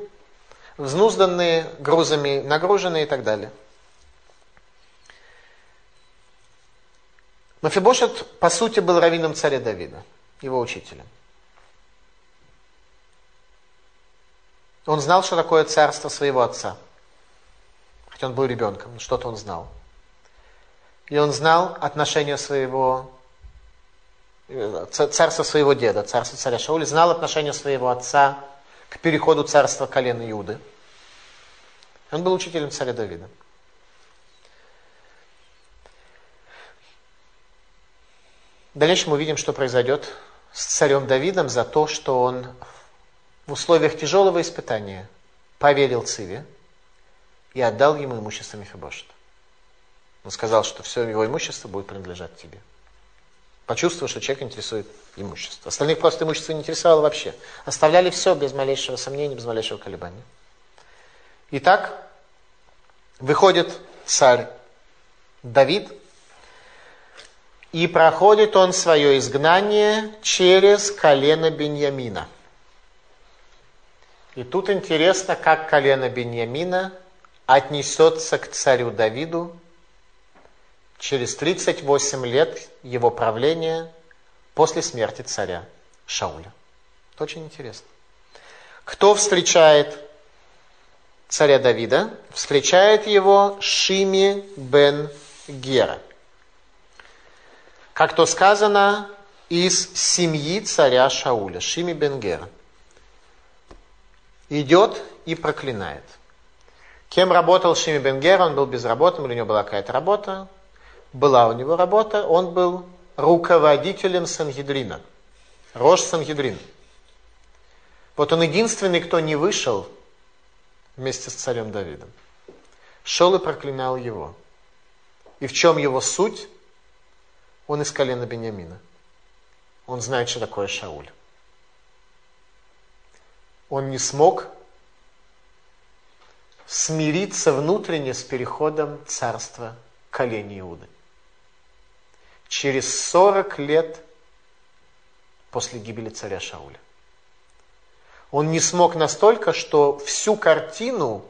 взнузданные, грузами нагруженные и так далее. Мафибошет, по сути, был раввином царя Давида, его учителем. Он знал, что такое царство своего отца – хотя он был ребенком, что-то он знал. И он знал отношения своего, э, царства своего деда, царства царя Шауля, знал отношения своего отца к переходу царства колена Иуды. Он был учителем царя Давида. В мы увидим, что произойдет с царем Давидом за то, что он в условиях тяжелого испытания поверил Циве, и отдал ему имущество Мефибошета. Он сказал, что все его имущество будет принадлежать тебе. Почувствовал, что человек интересует имущество. Остальных просто имущество не интересовало вообще. Оставляли все без малейшего сомнения, без малейшего колебания. Итак, выходит царь Давид, и проходит он свое изгнание через колено Беньямина. И тут интересно, как колено Беньямина отнесется к царю Давиду через 38 лет его правления после смерти царя Шауля. Это очень интересно. Кто встречает царя Давида? Встречает его Шими бен Гера. Как то сказано, из семьи царя Шауля, Шими бен Гера. Идет и проклинает. Кем работал Шими Бенгер? Он был безработным, или у него была какая-то работа. Была у него работа, он был руководителем Сангидрина. Рож Сангидрин. Вот он единственный, кто не вышел вместе с царем Давидом. Шел и проклинал его. И в чем его суть? Он из колена Бениамина. Он знает, что такое Шауль. Он не смог смириться внутренне с переходом царства колени Иуды. Через 40 лет после гибели царя Шауля. Он не смог настолько, что всю картину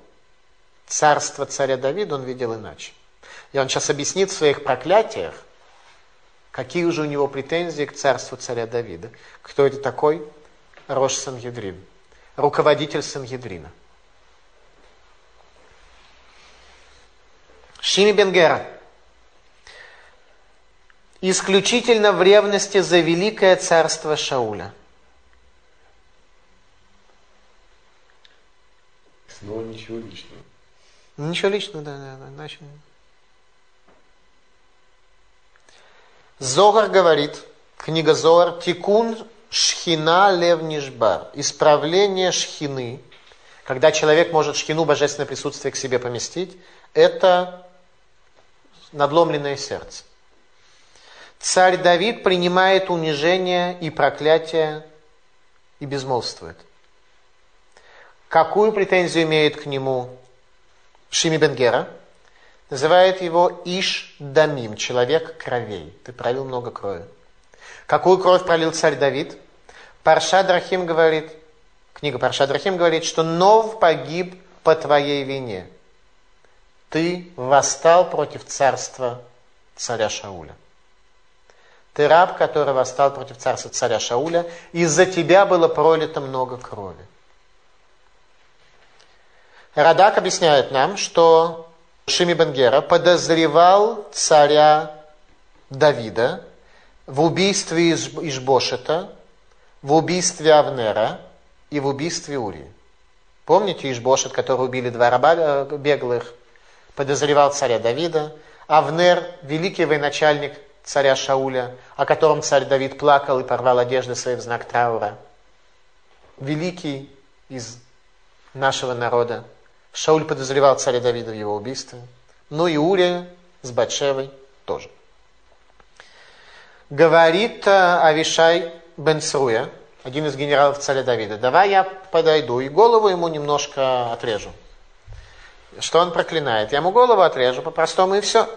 царства царя Давида он видел иначе. И он сейчас объяснит в своих проклятиях, какие уже у него претензии к царству царя Давида. Кто это такой? Рош Сангедрин, руководитель Сангедрина. Шими Бенгера. Исключительно в ревности за великое царство Шауля. Снова ничего личного. Ничего личного, да, да, да. Иначе... Зогар говорит, книга Зогар, Тикун Шхина Лев Нишбар. Исправление шхины, когда человек может шхину, божественное присутствие к себе поместить, это надломленное сердце. Царь Давид принимает унижение и проклятие и безмолвствует. Какую претензию имеет к нему Шими Бенгера? Называет его Иш Дамим, человек кровей. Ты пролил много крови. Какую кровь пролил царь Давид? Парша Драхим говорит, книга Парша Драхим говорит, что Нов погиб по твоей вине ты восстал против царства царя Шауля. Ты раб, который восстал против царства царя Шауля, из-за тебя было пролито много крови. Радак объясняет нам, что Шими Бенгера подозревал царя Давида в убийстве Ишбошета, в убийстве Авнера и в убийстве Урии. Помните Ишбошет, который убили два раба э, беглых? Подозревал царя Давида, Авнер, великий военачальник царя Шауля, о котором царь Давид плакал и порвал одежды свои в знак траура. Великий из нашего народа. Шауль подозревал царя Давида в его убийстве. Ну и Урия с Батшевой тоже. Говорит э, Авишай бен Сруя, один из генералов царя Давида, давай я подойду и голову ему немножко отрежу. Что он проклинает? Я ему голову отрежу по-простому и все.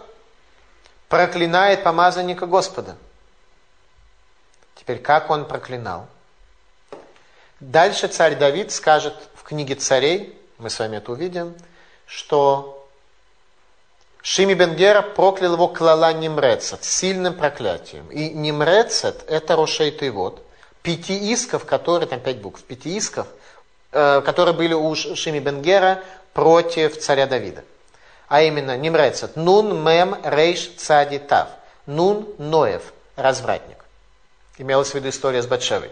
Проклинает помазанника Господа. Теперь, как он проклинал? Дальше царь Давид скажет в книге царей, мы с вами это увидим, что Шими Бенгера проклял его клала Нимрецет, сильным проклятием. И Нимрецет – это Рошей вот пяти исков, которые, там пять букв, пяти исков, которые были у Шими Бенгера против царя Давида. А именно, Нимрецет, Нун Мем Рейш Цади Тав. Нун Ноев, развратник. Имелась в виду история с Батшевой.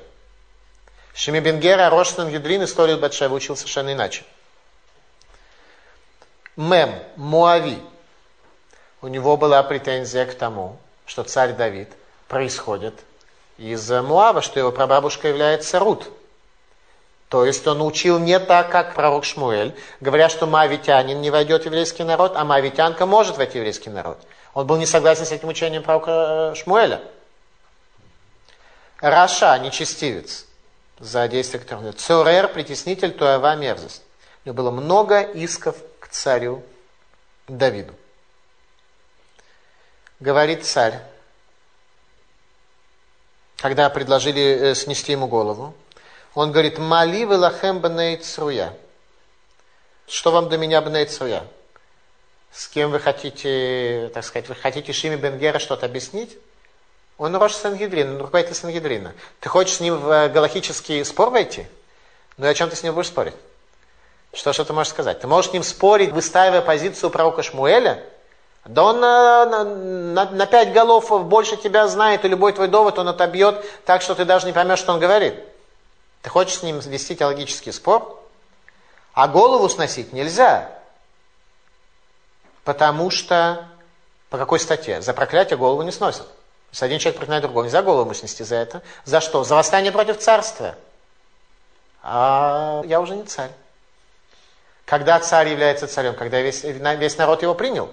Шими Бенгера, Рошнан Юдрин, историю Батшевы учил совершенно иначе. Мем, Муави. У него была претензия к тому, что царь Давид происходит из Муава, что его прабабушка является Рут – то есть он учил не так, как пророк Шмуэль, говоря, что мавитянин не войдет в еврейский народ, а мавитянка может войти в еврейский народ. Он был не согласен с этим учением пророка э, Шмуэля. Раша, нечестивец, за действие которого Цурер, притеснитель, Туава, мерзость. У него было много исков к царю Давиду. Говорит царь, когда предложили э, снести ему голову, он говорит, мали велахем бнейцруя. Что вам до меня бнейцруя? С кем вы хотите, так сказать, вы хотите Шими Бенгера что-то объяснить? Он Рош Сангидрин, он руководитель Сангидрина. Ты хочешь с ним в э, галактический спор войти? Ну и о чем ты с ним будешь спорить? Что же ты можешь сказать? Ты можешь с ним спорить, выстаивая позицию пророка Шмуэля? Да он на, на, на пять голов больше тебя знает, и любой твой довод он отобьет так, что ты даже не поймешь, что он говорит. Ты хочешь с ним вести теологический спор? А голову сносить нельзя. Потому что по какой статье? За проклятие голову не сносят. Если один человек проклинает другого, нельзя голову снести за это. За что? За восстание против царства. А я уже не царь. Когда царь является царем? Когда весь, весь народ его принял.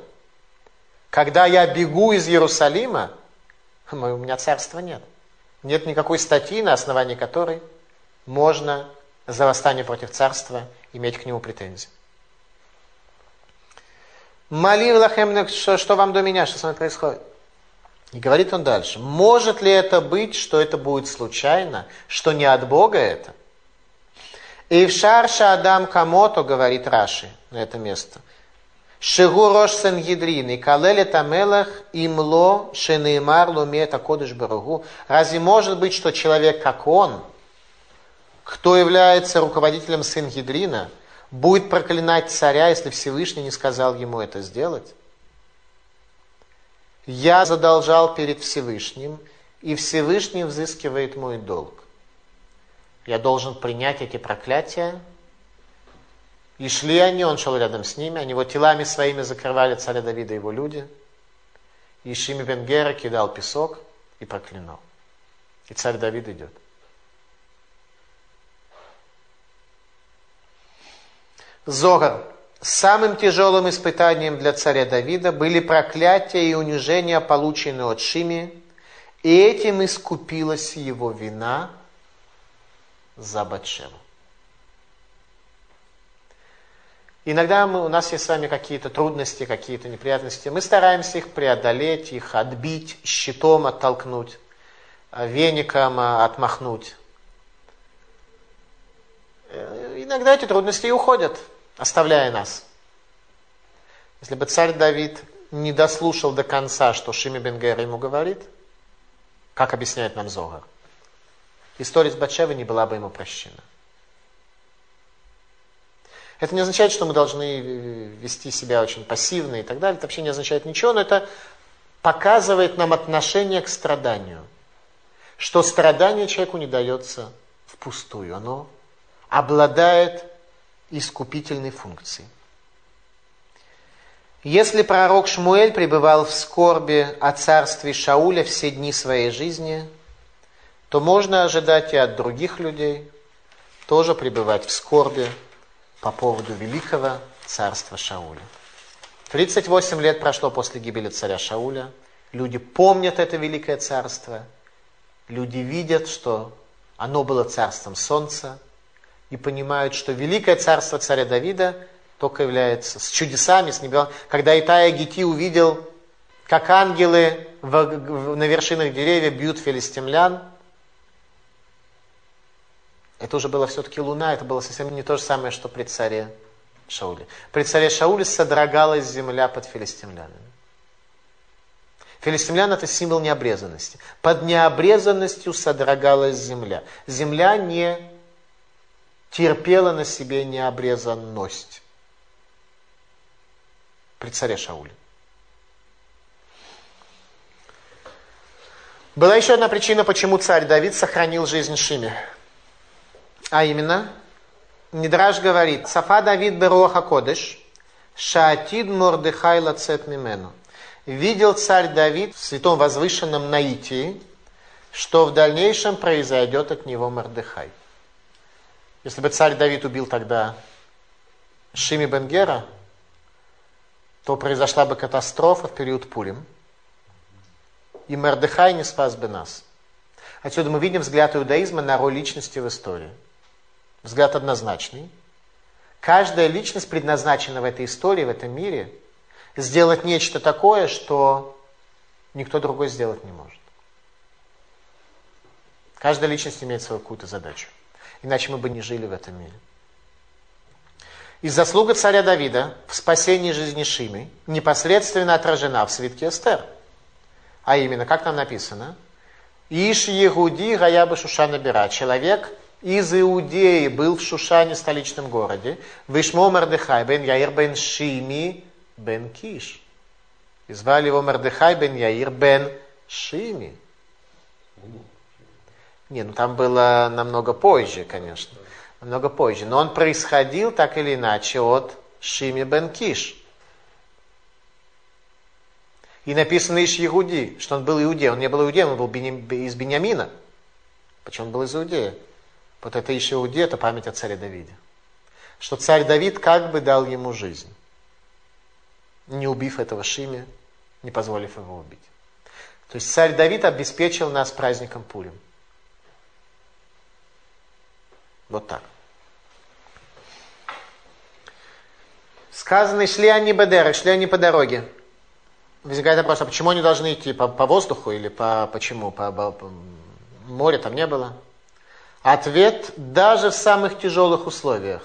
Когда я бегу из Иерусалима, у меня царства нет. Нет никакой статьи, на основании которой можно за восстание против царства иметь к нему претензии. Молив лахем, что, вам до меня, что с вами происходит? И говорит он дальше, может ли это быть, что это будет случайно, что не от Бога это? И в шарша Адам Камото, говорит Раши на это место, Шигу Рош Сангидрин, и Калеле Тамелах, имло Шенеймар Лумета Кодыш Баругу. Разве может быть, что человек, как он, кто является руководителем Сангидрина, будет проклинать царя, если Всевышний не сказал ему это сделать? Я задолжал перед Всевышним, и Всевышний взыскивает мой долг. Я должен принять эти проклятия. И шли они, он шел рядом с ними, они его телами своими закрывали царя Давида и его люди. И Шими Бенгера кидал песок и проклинал. И царь Давид идет. Зогар. Самым тяжелым испытанием для царя Давида были проклятия и унижения, полученные от Шими, и этим искупилась его вина за Батшеву. Иногда мы, у нас есть с вами какие-то трудности, какие-то неприятности. Мы стараемся их преодолеть, их отбить, щитом оттолкнуть, веником отмахнуть. Э, иногда эти трудности и уходят оставляя нас. Если бы царь Давид не дослушал до конца, что Шими Бенгер ему говорит, как объясняет нам Зогар, история с Батшевой не была бы ему прощена. Это не означает, что мы должны вести себя очень пассивно и так далее. Это вообще не означает ничего, но это показывает нам отношение к страданию. Что страдание человеку не дается впустую. Оно обладает искупительной функции. Если пророк Шмуэль пребывал в скорби о царстве Шауля все дни своей жизни, то можно ожидать и от других людей тоже пребывать в скорби по поводу великого царства Шауля. 38 лет прошло после гибели царя Шауля. Люди помнят это великое царство. Люди видят, что оно было царством солнца, и понимают, что великое царство царя Давида только является с чудесами, с небес. Когда Итая Гити увидел, как ангелы в, в, на вершинах деревьев бьют филистимлян, это уже было все-таки луна, это было совсем не то же самое, что при царе Шауле. При царе Шауле содрогалась земля под филистимлянами. Филистимлян это символ необрезанности. Под необрезанностью содрогалась земля. Земля не терпела на себе необрезанность при царе Шауле. Была еще одна причина, почему царь Давид сохранил жизнь Шиме. А именно, Недраж говорит, Сафа Давид Беруаха Кодыш, Шаатид Мордыхай Лацет Мимену. Видел царь Давид в святом возвышенном наитии, что в дальнейшем произойдет от него Мордыхай. Если бы царь Давид убил тогда Шими Бенгера, то произошла бы катастрофа в период Пурим, и Мордыхай не спас бы нас. Отсюда мы видим взгляд иудаизма на роль личности в истории. Взгляд однозначный. Каждая личность предназначена в этой истории, в этом мире, сделать нечто такое, что никто другой сделать не может. Каждая личность имеет свою какую-то задачу иначе мы бы не жили в этом мире. И заслуга царя Давида в спасении жизни Шимы непосредственно отражена в свитке Эстер. А именно, как там написано? Иш Егуди Гаябы Шушана Бера. Человек из Иудеи был в Шушане, столичном городе. Вишмо Мардыхай бен Яир бен Шими бен Киш. И звали его Мардыхай бен Яир бен Шими. Не, ну там было намного позже, конечно. Намного позже. Но он происходил так или иначе от Шими бен Киш. И написано Иш Егуди, что он был иудеем. Он не был иудеем, он был из Бениамина. Почему он был из Иудея? Вот это Иш Иуди, это память о царе Давиде. что царь Давид как бы дал ему жизнь, не убив этого Шиме, не позволив его убить. То есть царь Давид обеспечил нас праздником Пурим. Вот так. Сказано, шли они бедеры, шли они по дороге. Возникает вопрос, а почему они должны идти по, по воздуху или по почему? По, по, по моря там не было? Ответ, даже в самых тяжелых условиях.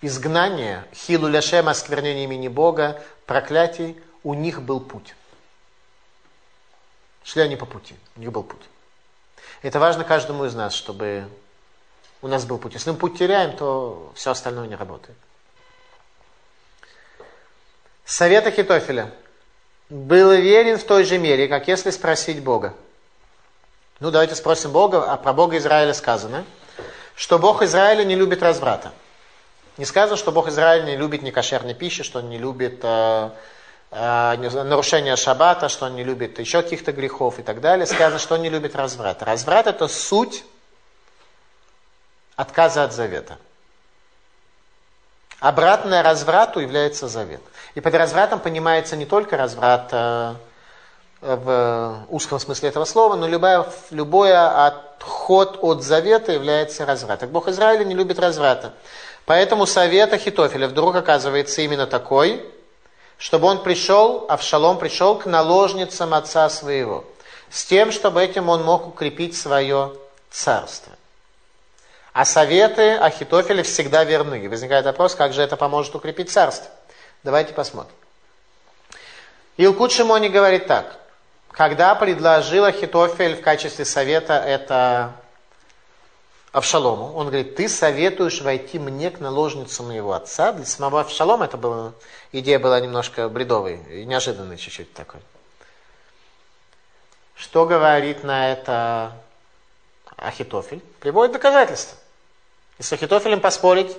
Изгнание, хилу ляшем, осквернение имени Бога, проклятий, у них был путь. Шли они по пути, у них был путь. Это важно каждому из нас, чтобы у нас был путь. Если мы путь теряем, то все остальное не работает. Совет Ахитофеля. Был верен в той же мере, как если спросить Бога. Ну, давайте спросим Бога, а про Бога Израиля сказано, что Бог Израиля не любит разврата. Не сказано, что Бог Израиля не любит некошерной пищи, что он не любит э, э, нарушения шаббата, что он не любит еще каких-то грехов и так далее. Сказано, что он не любит разврата. Разврат – это суть отказа от завета. Обратное разврату является завет. И под развратом понимается не только разврат э, в узком смысле этого слова, но любое, любое отход от завета является развратом. Бог Израиля не любит разврата. Поэтому совет Ахитофеля вдруг оказывается именно такой, чтобы он пришел, Авшалом пришел к наложницам отца своего, с тем, чтобы этим он мог укрепить свое царство. А советы Ахитофеля всегда верны. возникает вопрос, как же это поможет укрепить царство. Давайте посмотрим. Илкут Шимони говорит так. Когда предложил Ахитофель в качестве совета это Авшалому, он говорит, ты советуешь войти мне к наложнице моего отца. Для самого Авшалома это была, идея была немножко бредовой, и неожиданной чуть-чуть такой. Что говорит на это Ахитофель? Приводит доказательства. И с Ахитофелем поспорить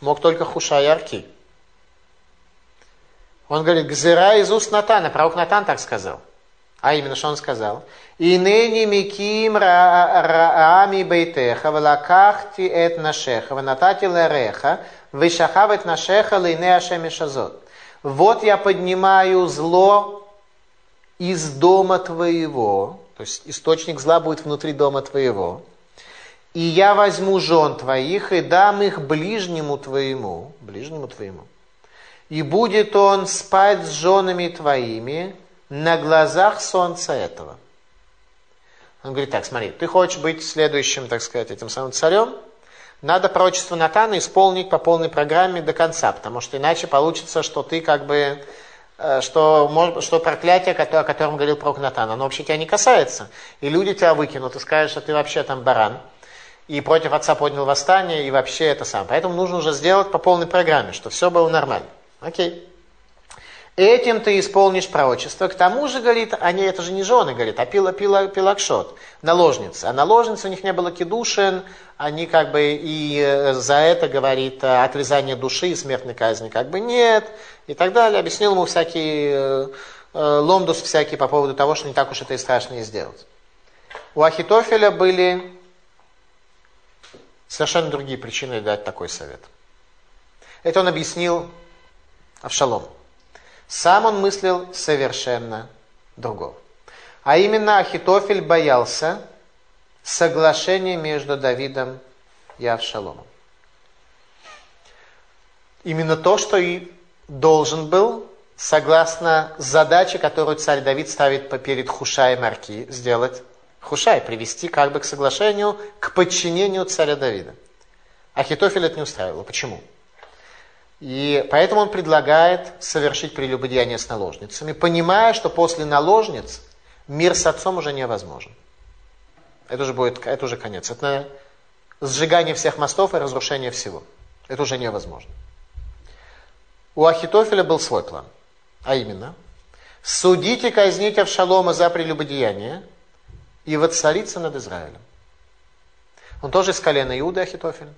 мог только Хуша и Арки. Он говорит, гзира из уст Натана, пророк Натан так сказал – а именно, что он сказал? И ныне миким раами бейтеха, валакахти эт нашеха, ванатати лереха, вишахавет нашеха лейне ашеми шазот. Вот я поднимаю зло из дома твоего, то есть источник зла будет внутри дома твоего, и я возьму жен твоих и дам их ближнему твоему, ближнему твоему, и будет он спать с женами твоими, на глазах солнца этого. Он говорит, так, смотри, ты хочешь быть следующим, так сказать, этим самым царем, надо пророчество Натана исполнить по полной программе до конца, потому что иначе получится, что ты как бы, э, что, что проклятие, о котором говорил пророк Натан, оно вообще тебя не касается. И люди тебя выкинут и скажут, что ты вообще там баран, и против отца поднял восстание, и вообще это сам. Поэтому нужно уже сделать по полной программе, что все было нормально. Окей. Этим ты исполнишь пророчество. К тому же, говорит, они, это же не жены, говорит, а пила, пила, пилакшот, наложницы. А наложницы у них не было кедушин, они как бы и э, за это, говорит, отрезание души и смертной казни как бы нет, и так далее. Объяснил ему всякий э, э, ломдус всякий по поводу того, что не так уж это и страшно и сделать. У Ахитофеля были совершенно другие причины дать такой совет. Это он объяснил Авшалому. Сам он мыслил совершенно другого. А именно Ахитофель боялся соглашения между Давидом и Авшаломом. Именно то, что и должен был, согласно задаче, которую царь Давид ставит перед Хушай Марки, сделать Хушай, привести как бы к соглашению, к подчинению царя Давида. Ахитофель это не устраивало. Почему? И поэтому он предлагает совершить прелюбодеяние с наложницами, понимая, что после наложниц мир с отцом уже невозможен. Это уже будет, это уже конец. Это сжигание всех мостов и разрушение всего. Это уже невозможно. У Ахитофеля был свой план. А именно, судите казните Авшалома за прелюбодеяние и воцариться над Израилем. Он тоже из колена Иуды Ахитофель.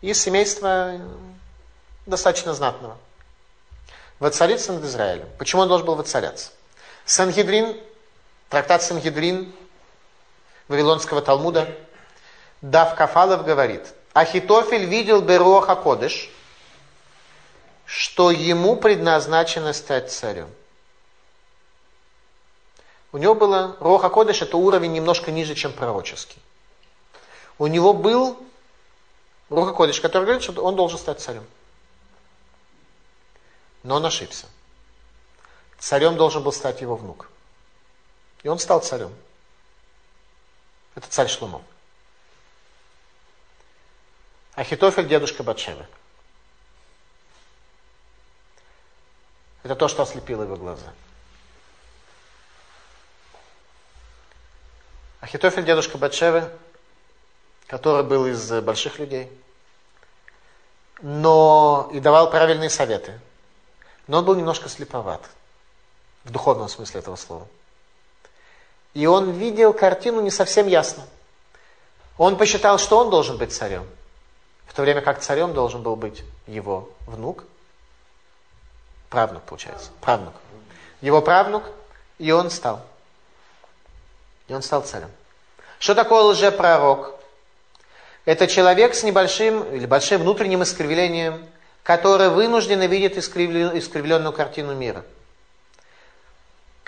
Из семейства достаточно знатного. Воцариться над Израилем. Почему он должен был воцаряться? Сангидрин, трактат Сангидрин Вавилонского Талмуда, Дав Кафалов говорит, Ахитофель видел Бероха Кодыш, что ему предназначено стать царем. У него было Роха Кодыш, это уровень немножко ниже, чем пророческий. У него был Роха Кодыш, который говорит, что он должен стать царем. Но он ошибся. Царем должен был стать его внук. И он стал царем. Это царь Шлумо. Ахитофель дедушка Батшевы. Это то, что ослепило его глаза. Ахитофель дедушка Батшевы, который был из больших людей, но и давал правильные советы. Но он был немножко слеповат, в духовном смысле этого слова. И он видел картину не совсем ясно. Он посчитал, что он должен быть царем, в то время как царем должен был быть его внук, правнук получается, правнук. Его правнук, и он стал. И он стал царем. Что такое лжепророк? Это человек с небольшим или большим внутренним искривлением, который вынужденно видит искривленную картину мира –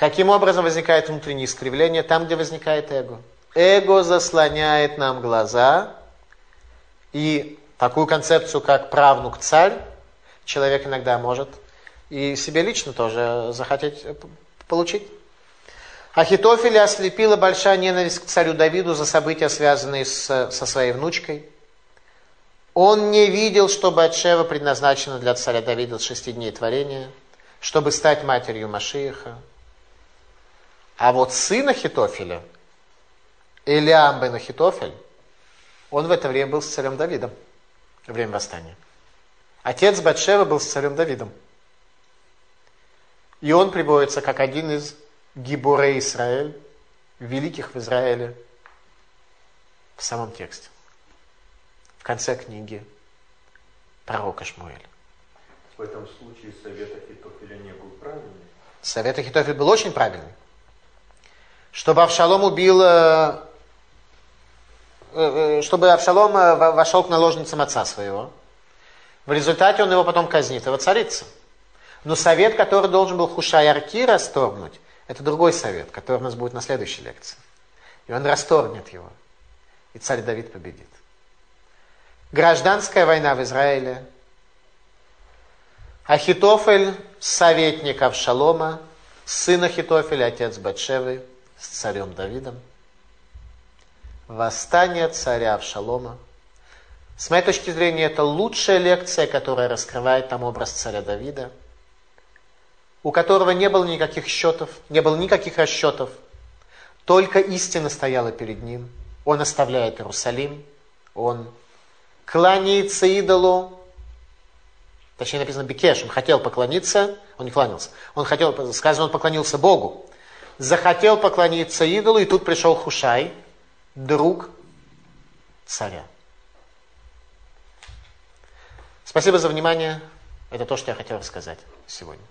Каким образом возникает внутреннее искривление? Там, где возникает эго. Эго заслоняет нам глаза, и такую концепцию, как правнук царь, человек иногда может и себе лично тоже захотеть получить. Ахитофеля ослепила большая ненависть к царю Давиду за события, связанные с, со своей внучкой. Он не видел, что Батшева предназначена для царя Давида с шести дней творения, чтобы стать матерью Машииха. А вот сын Ахитофеля, Элиам бен Ахитофель, он в это время был с царем Давидом, время восстания. Отец Батшева был с царем Давидом. И он приводится как один из гиборей Израиль, великих в Израиле, в самом тексте, в конце книги пророка Шмуэля. В этом случае совет Ахитофеля не был правильный? Совет Ахитофеля был очень правильный чтобы Авшалом убил, э, э, э, чтобы Авшалом вошел к наложницам отца своего. В результате он его потом казнит, его царица. Но совет, который должен был Хушай Арки расторгнуть, это другой совет, который у нас будет на следующей лекции. И он расторгнет его. И царь Давид победит. Гражданская война в Израиле. Ахитофель, советник Авшалома, сын Ахитофеля, отец Батшевы, с царем Давидом. Восстание царя Авшалома. С моей точки зрения, это лучшая лекция, которая раскрывает там образ царя Давида, у которого не было никаких счетов, не было никаких расчетов, только истина стояла перед ним. Он оставляет Иерусалим, он кланяется идолу, точнее написано Бекеш, он хотел поклониться, он не кланялся, он хотел, сказано, он поклонился Богу, захотел поклониться идолу, и тут пришел Хушай, друг царя. Спасибо за внимание. Это то, что я хотел рассказать сегодня.